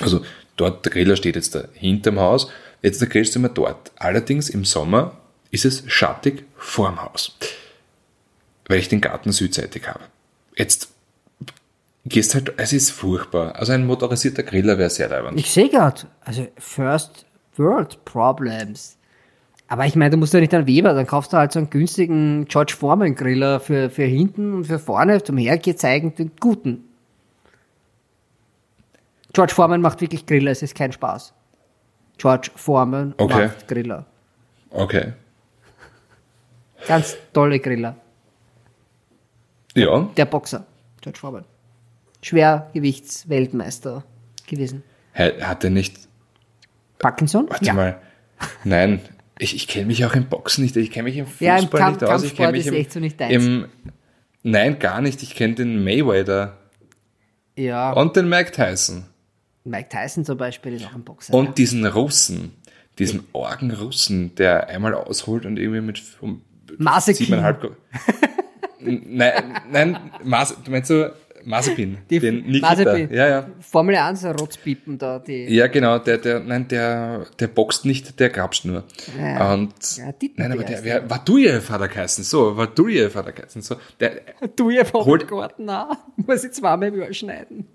[SPEAKER 2] also dort, der Griller steht jetzt da hinterm Haus, jetzt da grillst du immer dort. Allerdings im Sommer ist es schattig vorm Haus, weil ich den Garten südseitig habe. Jetzt gehst halt, es ist furchtbar. Also ein motorisierter Griller wäre sehr leibend.
[SPEAKER 1] Ich sehe gerade, also First World Problems. Aber ich meine, du musst ja nicht einen Weber, dann kaufst du halt so einen günstigen George Foreman Griller für, für hinten und für vorne zum Hergezeigen den guten. George Foreman macht wirklich Griller, es ist kein Spaß. George Foreman
[SPEAKER 2] Okay.
[SPEAKER 1] macht Griller.
[SPEAKER 2] Okay.
[SPEAKER 1] Ganz tolle Griller.
[SPEAKER 2] Ja,
[SPEAKER 1] Der Boxer, George Foreman. Schwergewichtsweltmeister gewesen.
[SPEAKER 2] Hat er nicht
[SPEAKER 1] Parkinson?
[SPEAKER 2] Warte mal. Nein, ich, ich kenne mich auch im Boxen nicht. Ich kenne mich im Fußball
[SPEAKER 1] Ja, im Kamp-
[SPEAKER 2] nicht aus. Ich kenne mich im,
[SPEAKER 1] echt so nicht deins.
[SPEAKER 2] im Nein, gar nicht. Ich kenne den Mayweather
[SPEAKER 1] Ja.
[SPEAKER 2] und den Mike Tyson.
[SPEAKER 1] Mike Tyson zum Beispiel ist auch ein Boxer.
[SPEAKER 2] Und
[SPEAKER 1] ja.
[SPEAKER 2] diesen Russen, diesen orgen Russen, der einmal ausholt und irgendwie mit um siebeneinhalb... Nein, nein, Mas, du meinst so Mazepin,
[SPEAKER 1] Die
[SPEAKER 2] den Nikita.
[SPEAKER 1] Mazepin.
[SPEAKER 2] Ja, ja.
[SPEAKER 1] Formel 1 Rotzpiepen da, die.
[SPEAKER 2] Ja, genau, der, der, nein, der, der boxt nicht, der grapscht nur.
[SPEAKER 1] Ja.
[SPEAKER 2] Und,
[SPEAKER 1] Ja,
[SPEAKER 2] nein, aber der, wer, Watujev hat er geheißen, so, Watujev hat er geheißen, so, der,
[SPEAKER 1] Du ja vom
[SPEAKER 2] Holt-
[SPEAKER 1] Garten an. Muss ich zweimal überschneiden.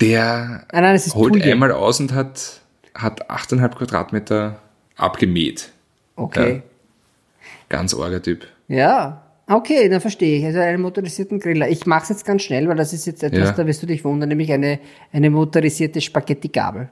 [SPEAKER 2] der
[SPEAKER 1] Nein, nein,
[SPEAKER 2] holt
[SPEAKER 1] Tuje.
[SPEAKER 2] einmal aus und hat, hat 8,5 Quadratmeter abgemäht.
[SPEAKER 1] Okay.
[SPEAKER 2] Ganz arger Typ.
[SPEAKER 1] Ja. Okay, dann verstehe ich. Also einen motorisierten Griller. Ich mache es jetzt ganz schnell, weil das ist jetzt etwas,
[SPEAKER 2] Ja.
[SPEAKER 1] da wirst du dich wundern, nämlich eine, eine motorisierte Spaghetti-Gabel.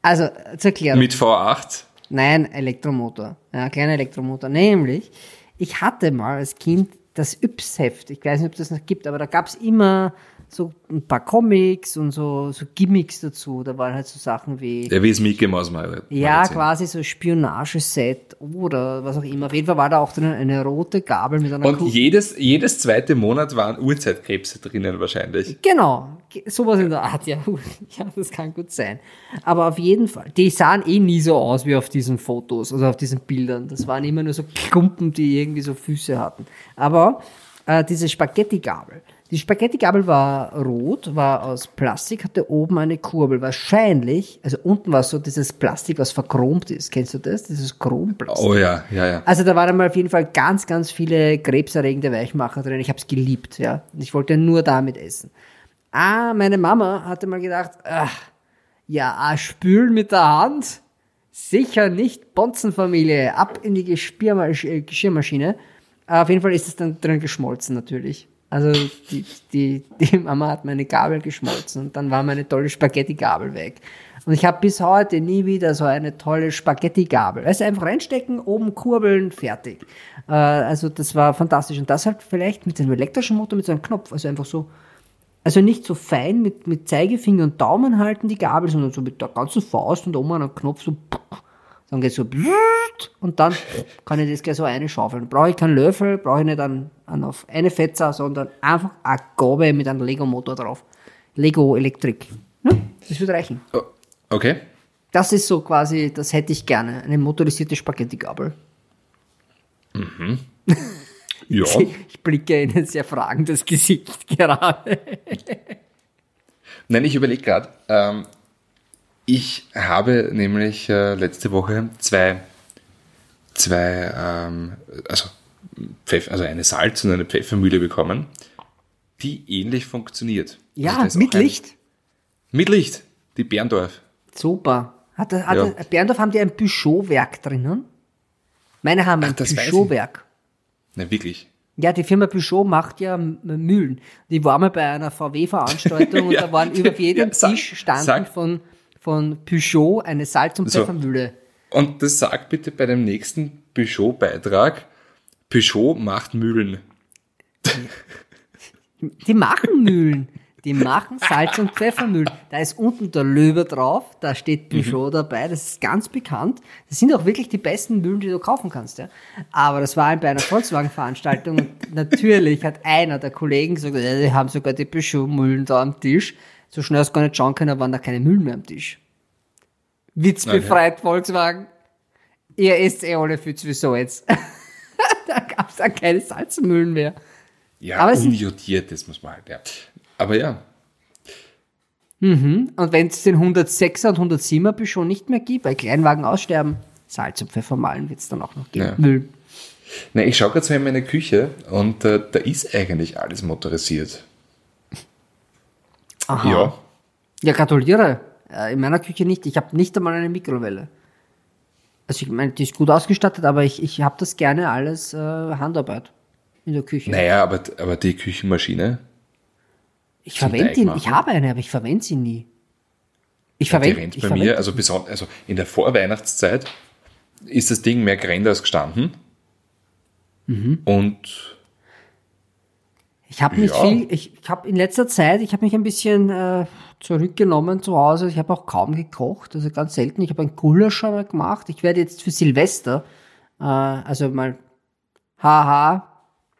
[SPEAKER 1] Also, zur Erklärung.
[SPEAKER 2] Mit V8.
[SPEAKER 1] Nein, Elektromotor. Ja, kleiner Elektromotor. Nämlich, ich hatte mal als Kind das Yps-Heft. Ich weiß nicht, ob das noch gibt, aber da gab's immer so ein paar Comics und so, so Gimmicks dazu. Da waren halt so Sachen wie,
[SPEAKER 2] Der wie es Mickey Mouse mal.
[SPEAKER 1] ja,
[SPEAKER 2] Magazin.
[SPEAKER 1] quasi so Spionageset oder was auch immer. Auf jeden Fall war da auch drin eine rote Gabel mit einer
[SPEAKER 2] Und
[SPEAKER 1] Kuh-
[SPEAKER 2] jedes, jedes zweite Monat waren Urzeitkrebse drinnen wahrscheinlich.
[SPEAKER 1] Genau, ge- sowas in der Art, ja. Ja, das kann gut sein. Aber auf jeden Fall, die sahen eh nie so aus wie auf diesen Fotos, also auf diesen Bildern. Das waren immer nur so Klumpen, die irgendwie so Füße hatten. Aber äh, diese Spaghetti-Gabel, Die Spaghetti-Gabel war rot, war aus Plastik, hatte oben eine Kurbel. Wahrscheinlich, also unten war so dieses Plastik, was verchromt ist. Kennst du das? Dieses Chromplastik.
[SPEAKER 2] Oh ja, ja, ja.
[SPEAKER 1] Also da waren mal auf jeden Fall ganz, ganz viele krebserregende Weichmacher drin. Ich habe es geliebt, ja. Und ich wollte nur damit essen. Ah, meine Mama hatte mal gedacht, ach, ja, ah, spülen mit der Hand? Sicher nicht Bonzenfamilie. Ab in die äh, Geschirrmaschine. Auf jeden Fall ist es dann drin geschmolzen natürlich. Also die, die, die Mama hat meine Gabel geschmolzen und dann war meine tolle Spaghetti-Gabel weg. Und ich habe bis heute nie wieder so eine tolle Spaghetti-Gabel. Also einfach reinstecken, oben kurbeln, fertig. Äh, also das war fantastisch. Und das halt vielleicht mit einem elektrischen Motor, mit so einem Knopf. Also einfach so, also nicht so fein mit, mit Zeigefinger und Daumen halten die Gabel, sondern so mit der ganzen Faust und oben an einem Knopf so dann geht so und dann kann ich das gleich so eine schaufeln. Brauche ich keinen Löffel, brauche ich nicht an, an auf eine Fetzer, sondern einfach eine Gabel mit einem Lego-Motor drauf. Lego Elektrik. Ja, das wird reichen.
[SPEAKER 2] Oh, Okay.
[SPEAKER 1] Das ist so quasi, das hätte ich gerne. Eine motorisierte Spaghetti-Gabel.
[SPEAKER 2] Ja.
[SPEAKER 1] Ich blicke in ein sehr fragendes Gesicht gerade.
[SPEAKER 2] Nein, ich überlege gerade. Ähm, ich habe nämlich äh, letzte Woche zwei, zwei ähm, also, Pfeff, also eine Salz- und eine Pfeffermühle bekommen, die ähnlich funktioniert.
[SPEAKER 1] Ja,
[SPEAKER 2] Also
[SPEAKER 1] mit
[SPEAKER 2] auch ein-
[SPEAKER 1] Licht.
[SPEAKER 2] Mit Licht, die Berndorf.
[SPEAKER 1] Super. Hat, hat
[SPEAKER 2] Ja.
[SPEAKER 1] er- Berndorf haben die ein Peugeot-Werk drinnen? Meine haben ein
[SPEAKER 2] Ach.
[SPEAKER 1] Peugeot-Werk.
[SPEAKER 2] Nein, wirklich.
[SPEAKER 1] Ja, die Firma Peugeot macht ja Mühlen. Die war mal bei einer VW-Veranstaltung und
[SPEAKER 2] Ja,
[SPEAKER 1] da waren über jedem
[SPEAKER 2] ja,
[SPEAKER 1] Tisch standen
[SPEAKER 2] sag.
[SPEAKER 1] von, von Peugeot eine Salz- und
[SPEAKER 2] So.
[SPEAKER 1] Pfeffermühle.
[SPEAKER 2] Und das sagt bitte bei dem nächsten Peugeot-Beitrag, Peugeot macht Mühlen.
[SPEAKER 1] Die machen Mühlen. Die machen Salz- und Pfeffermühlen. Da ist unten der Löwe drauf, da steht Peugeot dabei, das ist ganz bekannt. Das sind auch wirklich die besten Mühlen, die du kaufen kannst. Ja. Aber das war bei einer Volkswagen-Veranstaltung und natürlich hat einer der Kollegen gesagt, die haben sogar die Peugeot-Mühlen da am Tisch. So schnell hast du gar nicht schauen können, waren da keine Mühlen mehr am Tisch. Witzbefreit Volkswagen. Ihr esst eh alle viel sowieso jetzt. da gab es dann keine Salzmühlen mehr.
[SPEAKER 2] Ja,
[SPEAKER 1] Aber
[SPEAKER 2] unjodiert, das muss man halt, ja. Aber ja,
[SPEAKER 1] Und wenn es den 106er und 107er Peugeot nicht mehr gibt, weil Kleinwagen aussterben, Salz und Pfeffer malen wird es dann auch noch geben.
[SPEAKER 2] Ja.
[SPEAKER 1] Müll.
[SPEAKER 2] Na, ich schaue gerade so in meine Küche und äh, da ist eigentlich alles motorisiert.
[SPEAKER 1] Aha.
[SPEAKER 2] Ja.
[SPEAKER 1] Ja, gratuliere. Äh, In meiner Küche nicht. Ich habe nicht einmal eine Mikrowelle. Also ich meine, die ist gut ausgestattet, aber ich, ich habe das gerne alles äh, Handarbeit in der Küche.
[SPEAKER 2] Naja, aber, aber die Küchenmaschine,
[SPEAKER 1] ich verwende die.
[SPEAKER 2] Teigmachen.
[SPEAKER 1] Ich habe eine, aber ich verwende sie nie. Ich
[SPEAKER 2] die
[SPEAKER 1] verwende
[SPEAKER 2] rennt
[SPEAKER 1] ich
[SPEAKER 2] bei
[SPEAKER 1] verwende-
[SPEAKER 2] mir, also, beson- also in der Vorweihnachtszeit ist das Ding mehr gerannt als gestanden.
[SPEAKER 1] Mhm.
[SPEAKER 2] Und
[SPEAKER 1] Ich habe mich
[SPEAKER 2] Ja.
[SPEAKER 1] viel, ich, ich habe in letzter Zeit, ich habe mich ein bisschen äh, zurückgenommen zu Hause. Ich habe auch kaum gekocht, also ganz selten. Ich habe ein Gulasch schon mal gemacht. Ich werde jetzt für Silvester, äh, also mal, haha,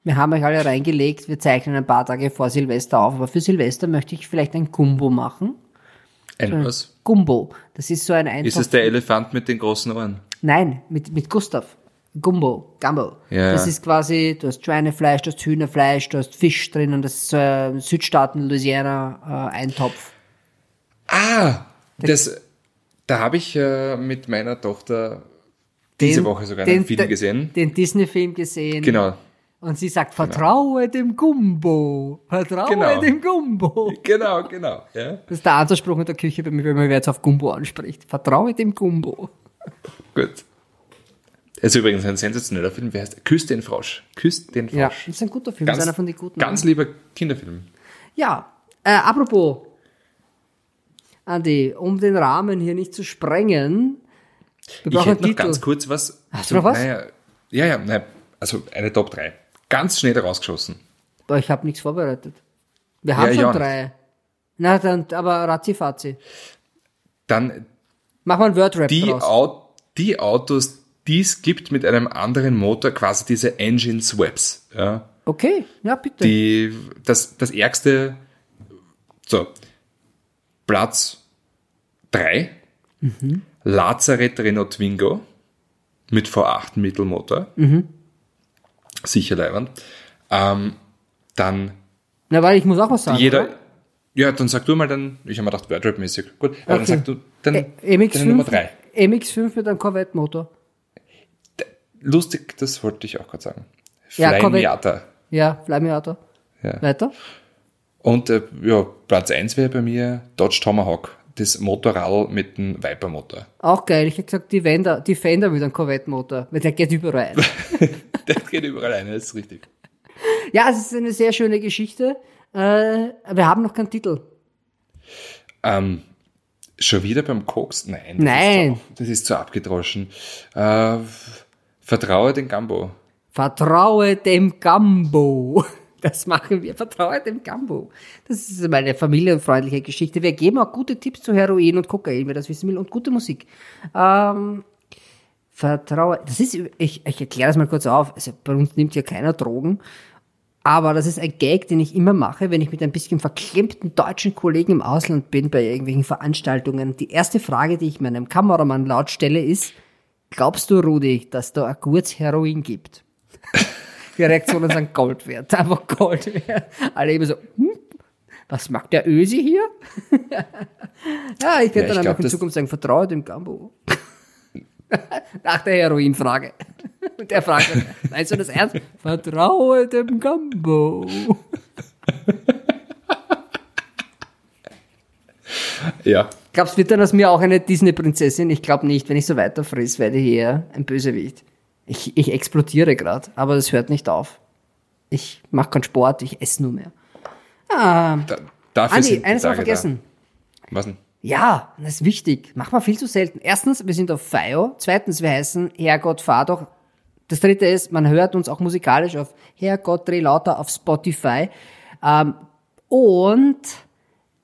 [SPEAKER 1] wir haben euch alle reingelegt, wir zeichnen ein paar Tage vor Silvester auf, aber für Silvester möchte ich vielleicht ein Gumbo machen.
[SPEAKER 2] ein was?
[SPEAKER 1] Gumbo, das ist so ein Eintopf.
[SPEAKER 2] Ist es der Elefant mit den großen Ohren?
[SPEAKER 1] Nein, mit, mit Gustav. Gumbo, Gumbo.
[SPEAKER 2] Ja.
[SPEAKER 1] Das ist quasi, du hast Schweinefleisch, du hast Hühnerfleisch, du hast Fisch drin und das ist ein Südstaaten, Louisiana äh, Eintopf.
[SPEAKER 2] Ah, das, da habe ich äh, mit meiner Tochter diese Woche sogar einen Film
[SPEAKER 1] den-
[SPEAKER 2] gesehen.
[SPEAKER 1] Den Disney-Film gesehen.
[SPEAKER 2] Genau,
[SPEAKER 1] Und sie sagt, vertraue dem Gumbo. Vertraue
[SPEAKER 2] Genau.
[SPEAKER 1] dem Gumbo.
[SPEAKER 2] genau, genau. Ja.
[SPEAKER 1] Das ist der Anspruch in der Küche bei mir, wenn man jetzt auf Gumbo anspricht. Vertraue dem Gumbo.
[SPEAKER 2] Gut. Es ist übrigens ein sensationeller Film. Wer heißt? Küss den Frosch. Küss den Frosch.
[SPEAKER 1] Ja, das ist ein guter Film. das ist einer von den guten.
[SPEAKER 2] Ganz lieber Kinderfilm.
[SPEAKER 1] Ja, äh, apropos, Andi, um den Rahmen hier nicht zu sprengen, wir
[SPEAKER 2] Ich hätte noch
[SPEAKER 1] Titel.
[SPEAKER 2] ganz kurz was.
[SPEAKER 1] Hast du noch was?
[SPEAKER 2] Naja, ja, ja, nein, also eine Top 3. Ganz schnell rausgeschossen.
[SPEAKER 1] Boah, ich habe nichts vorbereitet. Wir haben
[SPEAKER 2] Ja,
[SPEAKER 1] schon
[SPEAKER 2] nicht.
[SPEAKER 1] drei. Na dann, aber razzi
[SPEAKER 2] Dann
[SPEAKER 1] Mach mal ein Wordrap
[SPEAKER 2] die. Au die Autos, die es gibt mit einem anderen Motor, quasi diese Engine Swaps. Ja,
[SPEAKER 1] Okay, ja bitte.
[SPEAKER 2] die, das, das ärgste, so, Platz 3,
[SPEAKER 1] Mhm.
[SPEAKER 2] Lazareth Renault Twingo mit V8 Mittelmotor.
[SPEAKER 1] Mhm.
[SPEAKER 2] Sicher leibend. Ähm, dann
[SPEAKER 1] Na, weil ich muss auch was sagen.
[SPEAKER 2] Jeder.
[SPEAKER 1] oder?
[SPEAKER 2] Ja, dann sag du mal dann, ich habe mir gedacht, Wordrap-mäßig. Gut, aber
[SPEAKER 1] Okay.
[SPEAKER 2] dann sag du dann
[SPEAKER 1] Ä- MX5,
[SPEAKER 2] deine Nummer drei.
[SPEAKER 1] MX5 mit einem Corvette-Motor.
[SPEAKER 2] Lustig, das wollte ich auch gerade sagen. Miata.
[SPEAKER 1] Ja, Flyme-Auto.
[SPEAKER 2] Ja.
[SPEAKER 1] Weiter?
[SPEAKER 2] Und äh, ja, Platz 1 wäre bei mir Dodge Tomahawk, das Motorrad mit dem Viper-Motor.
[SPEAKER 1] Auch geil. Ich hätte gesagt, die Fender, die Fender mit einem Corvette-Motor. Weil der geht überall ein.
[SPEAKER 2] Der geht überall rein, das ist richtig.
[SPEAKER 1] ja, es ist eine sehr schöne Geschichte. Äh, wir haben noch keinen Titel.
[SPEAKER 2] Ähm, schon wieder beim Koks? Nein.
[SPEAKER 1] Nein.
[SPEAKER 2] Das ist zu, das ist zu abgedroschen. Äh, vertraue den Gambo.
[SPEAKER 1] Vertraue dem Gambo. Das machen wir. Vertraue dem Gambo. Das ist meine familienfreundliche Geschichte. Wir geben auch gute Tipps zu Heroin und Kokain, wer das wissen will, und gute Musik. Ähm, vertraue. Das ist, ich, ich erkläre das mal kurz auf. Also bei uns nimmt ja keiner Drogen. Aber das ist ein Gag, den ich immer mache, wenn ich mit ein bisschen verklemmten deutschen Kollegen im Ausland bin, bei irgendwelchen Veranstaltungen. Die erste Frage, die ich meinem Kameramann laut stelle, ist, glaubst du, Rudi, dass da ein gutes Heroin gibt? Die Reaktionen sind Gold wert, einfach Gold wert. Alle immer so, hm, was macht der Ösi hier? ja, ich werde
[SPEAKER 2] Ja,
[SPEAKER 1] dann
[SPEAKER 2] glaub,
[SPEAKER 1] einfach in Zukunft sagen, vertraue dem Gambo. Nach der Heroinfrage. Und der fragt meinst du das ernst? Vertraue dem Gambo.
[SPEAKER 2] Ja.
[SPEAKER 1] Glaubst du, wird dann aus mir auch eine Disney-Prinzessin? Ich glaube nicht. Wenn ich so weiter friss, werde ich eher ein Bösewicht. Ich, ich explodiere gerade, aber das hört nicht auf. Ich mache keinen Sport, ich esse nur mehr. Ah,
[SPEAKER 2] Da, dafür
[SPEAKER 1] Andi, eines
[SPEAKER 2] Tage
[SPEAKER 1] vergessen.
[SPEAKER 2] Da. Was denn?
[SPEAKER 1] Ja, das ist wichtig. Machen wir viel zu selten. Erstens, wir sind auf FIO. Zweitens, wir heißen Herrgott, fahr doch. Das dritte ist, man hört uns auch musikalisch auf Herrgott, dreh lauter auf Spotify. Ähm, und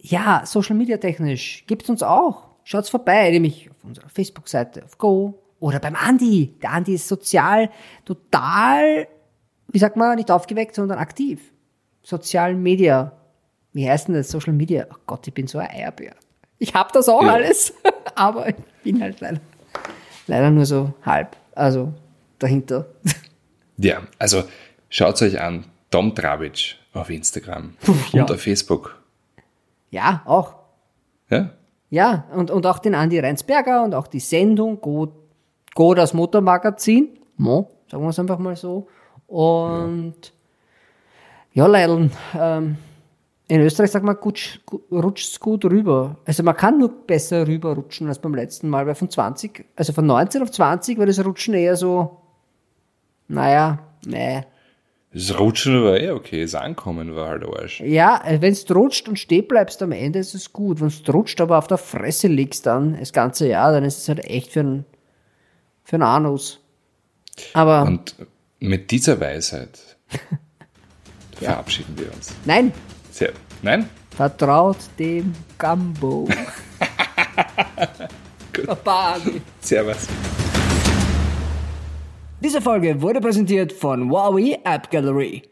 [SPEAKER 1] ja, Social Media technisch gibt's uns auch. Schaut's vorbei, nämlich auf unserer Facebook-Seite, auf Go oder beim Andi. Der Andi ist sozial total, wie sagt man, nicht aufgeweckt, sondern aktiv. Sozial Media. Wie heißt denn das? Social Media. Oh Gott, ich bin so ein Eierbär. Ich hab das auch
[SPEAKER 2] Ja.
[SPEAKER 1] alles, aber ich bin halt leider, leider nur so halb. Also dahinter.
[SPEAKER 2] Ja, also schaut euch an. Tom Travic auf Instagram
[SPEAKER 1] ja.
[SPEAKER 2] und auf Facebook.
[SPEAKER 1] Ja, auch.
[SPEAKER 2] Ja?
[SPEAKER 1] Ja, und, und auch den Andi Reinsberger und auch die Sendung Go, Go das Motormagazin. Mo, sagen wir es einfach mal so. Und ja, Leideln, ähm, in Österreich sagt man, rutscht gut rüber. Also man kann nur besser rüberrutschen als beim letzten Mal, weil von 20, also von 19 auf 20 war das Rutschen eher so, naja, nee.
[SPEAKER 2] Das Rutschen war eh okay, das Ankommen war halt Arsch.
[SPEAKER 1] Ja, wenn du rutscht und stehen bleibst am Ende, ist es gut. Wenn du rutscht, aber auf der Fresse liegst dann das ganze Jahr, dann ist es halt echt für einen für einen Anus. Aber
[SPEAKER 2] Und mit dieser Weisheit verabschieden wir uns.
[SPEAKER 1] nein,
[SPEAKER 2] Sehr. Nein?
[SPEAKER 1] vertraut dem Gambo. Baba.
[SPEAKER 2] Servus.
[SPEAKER 1] Diese Folge wurde präsentiert von Huawei App Gallery.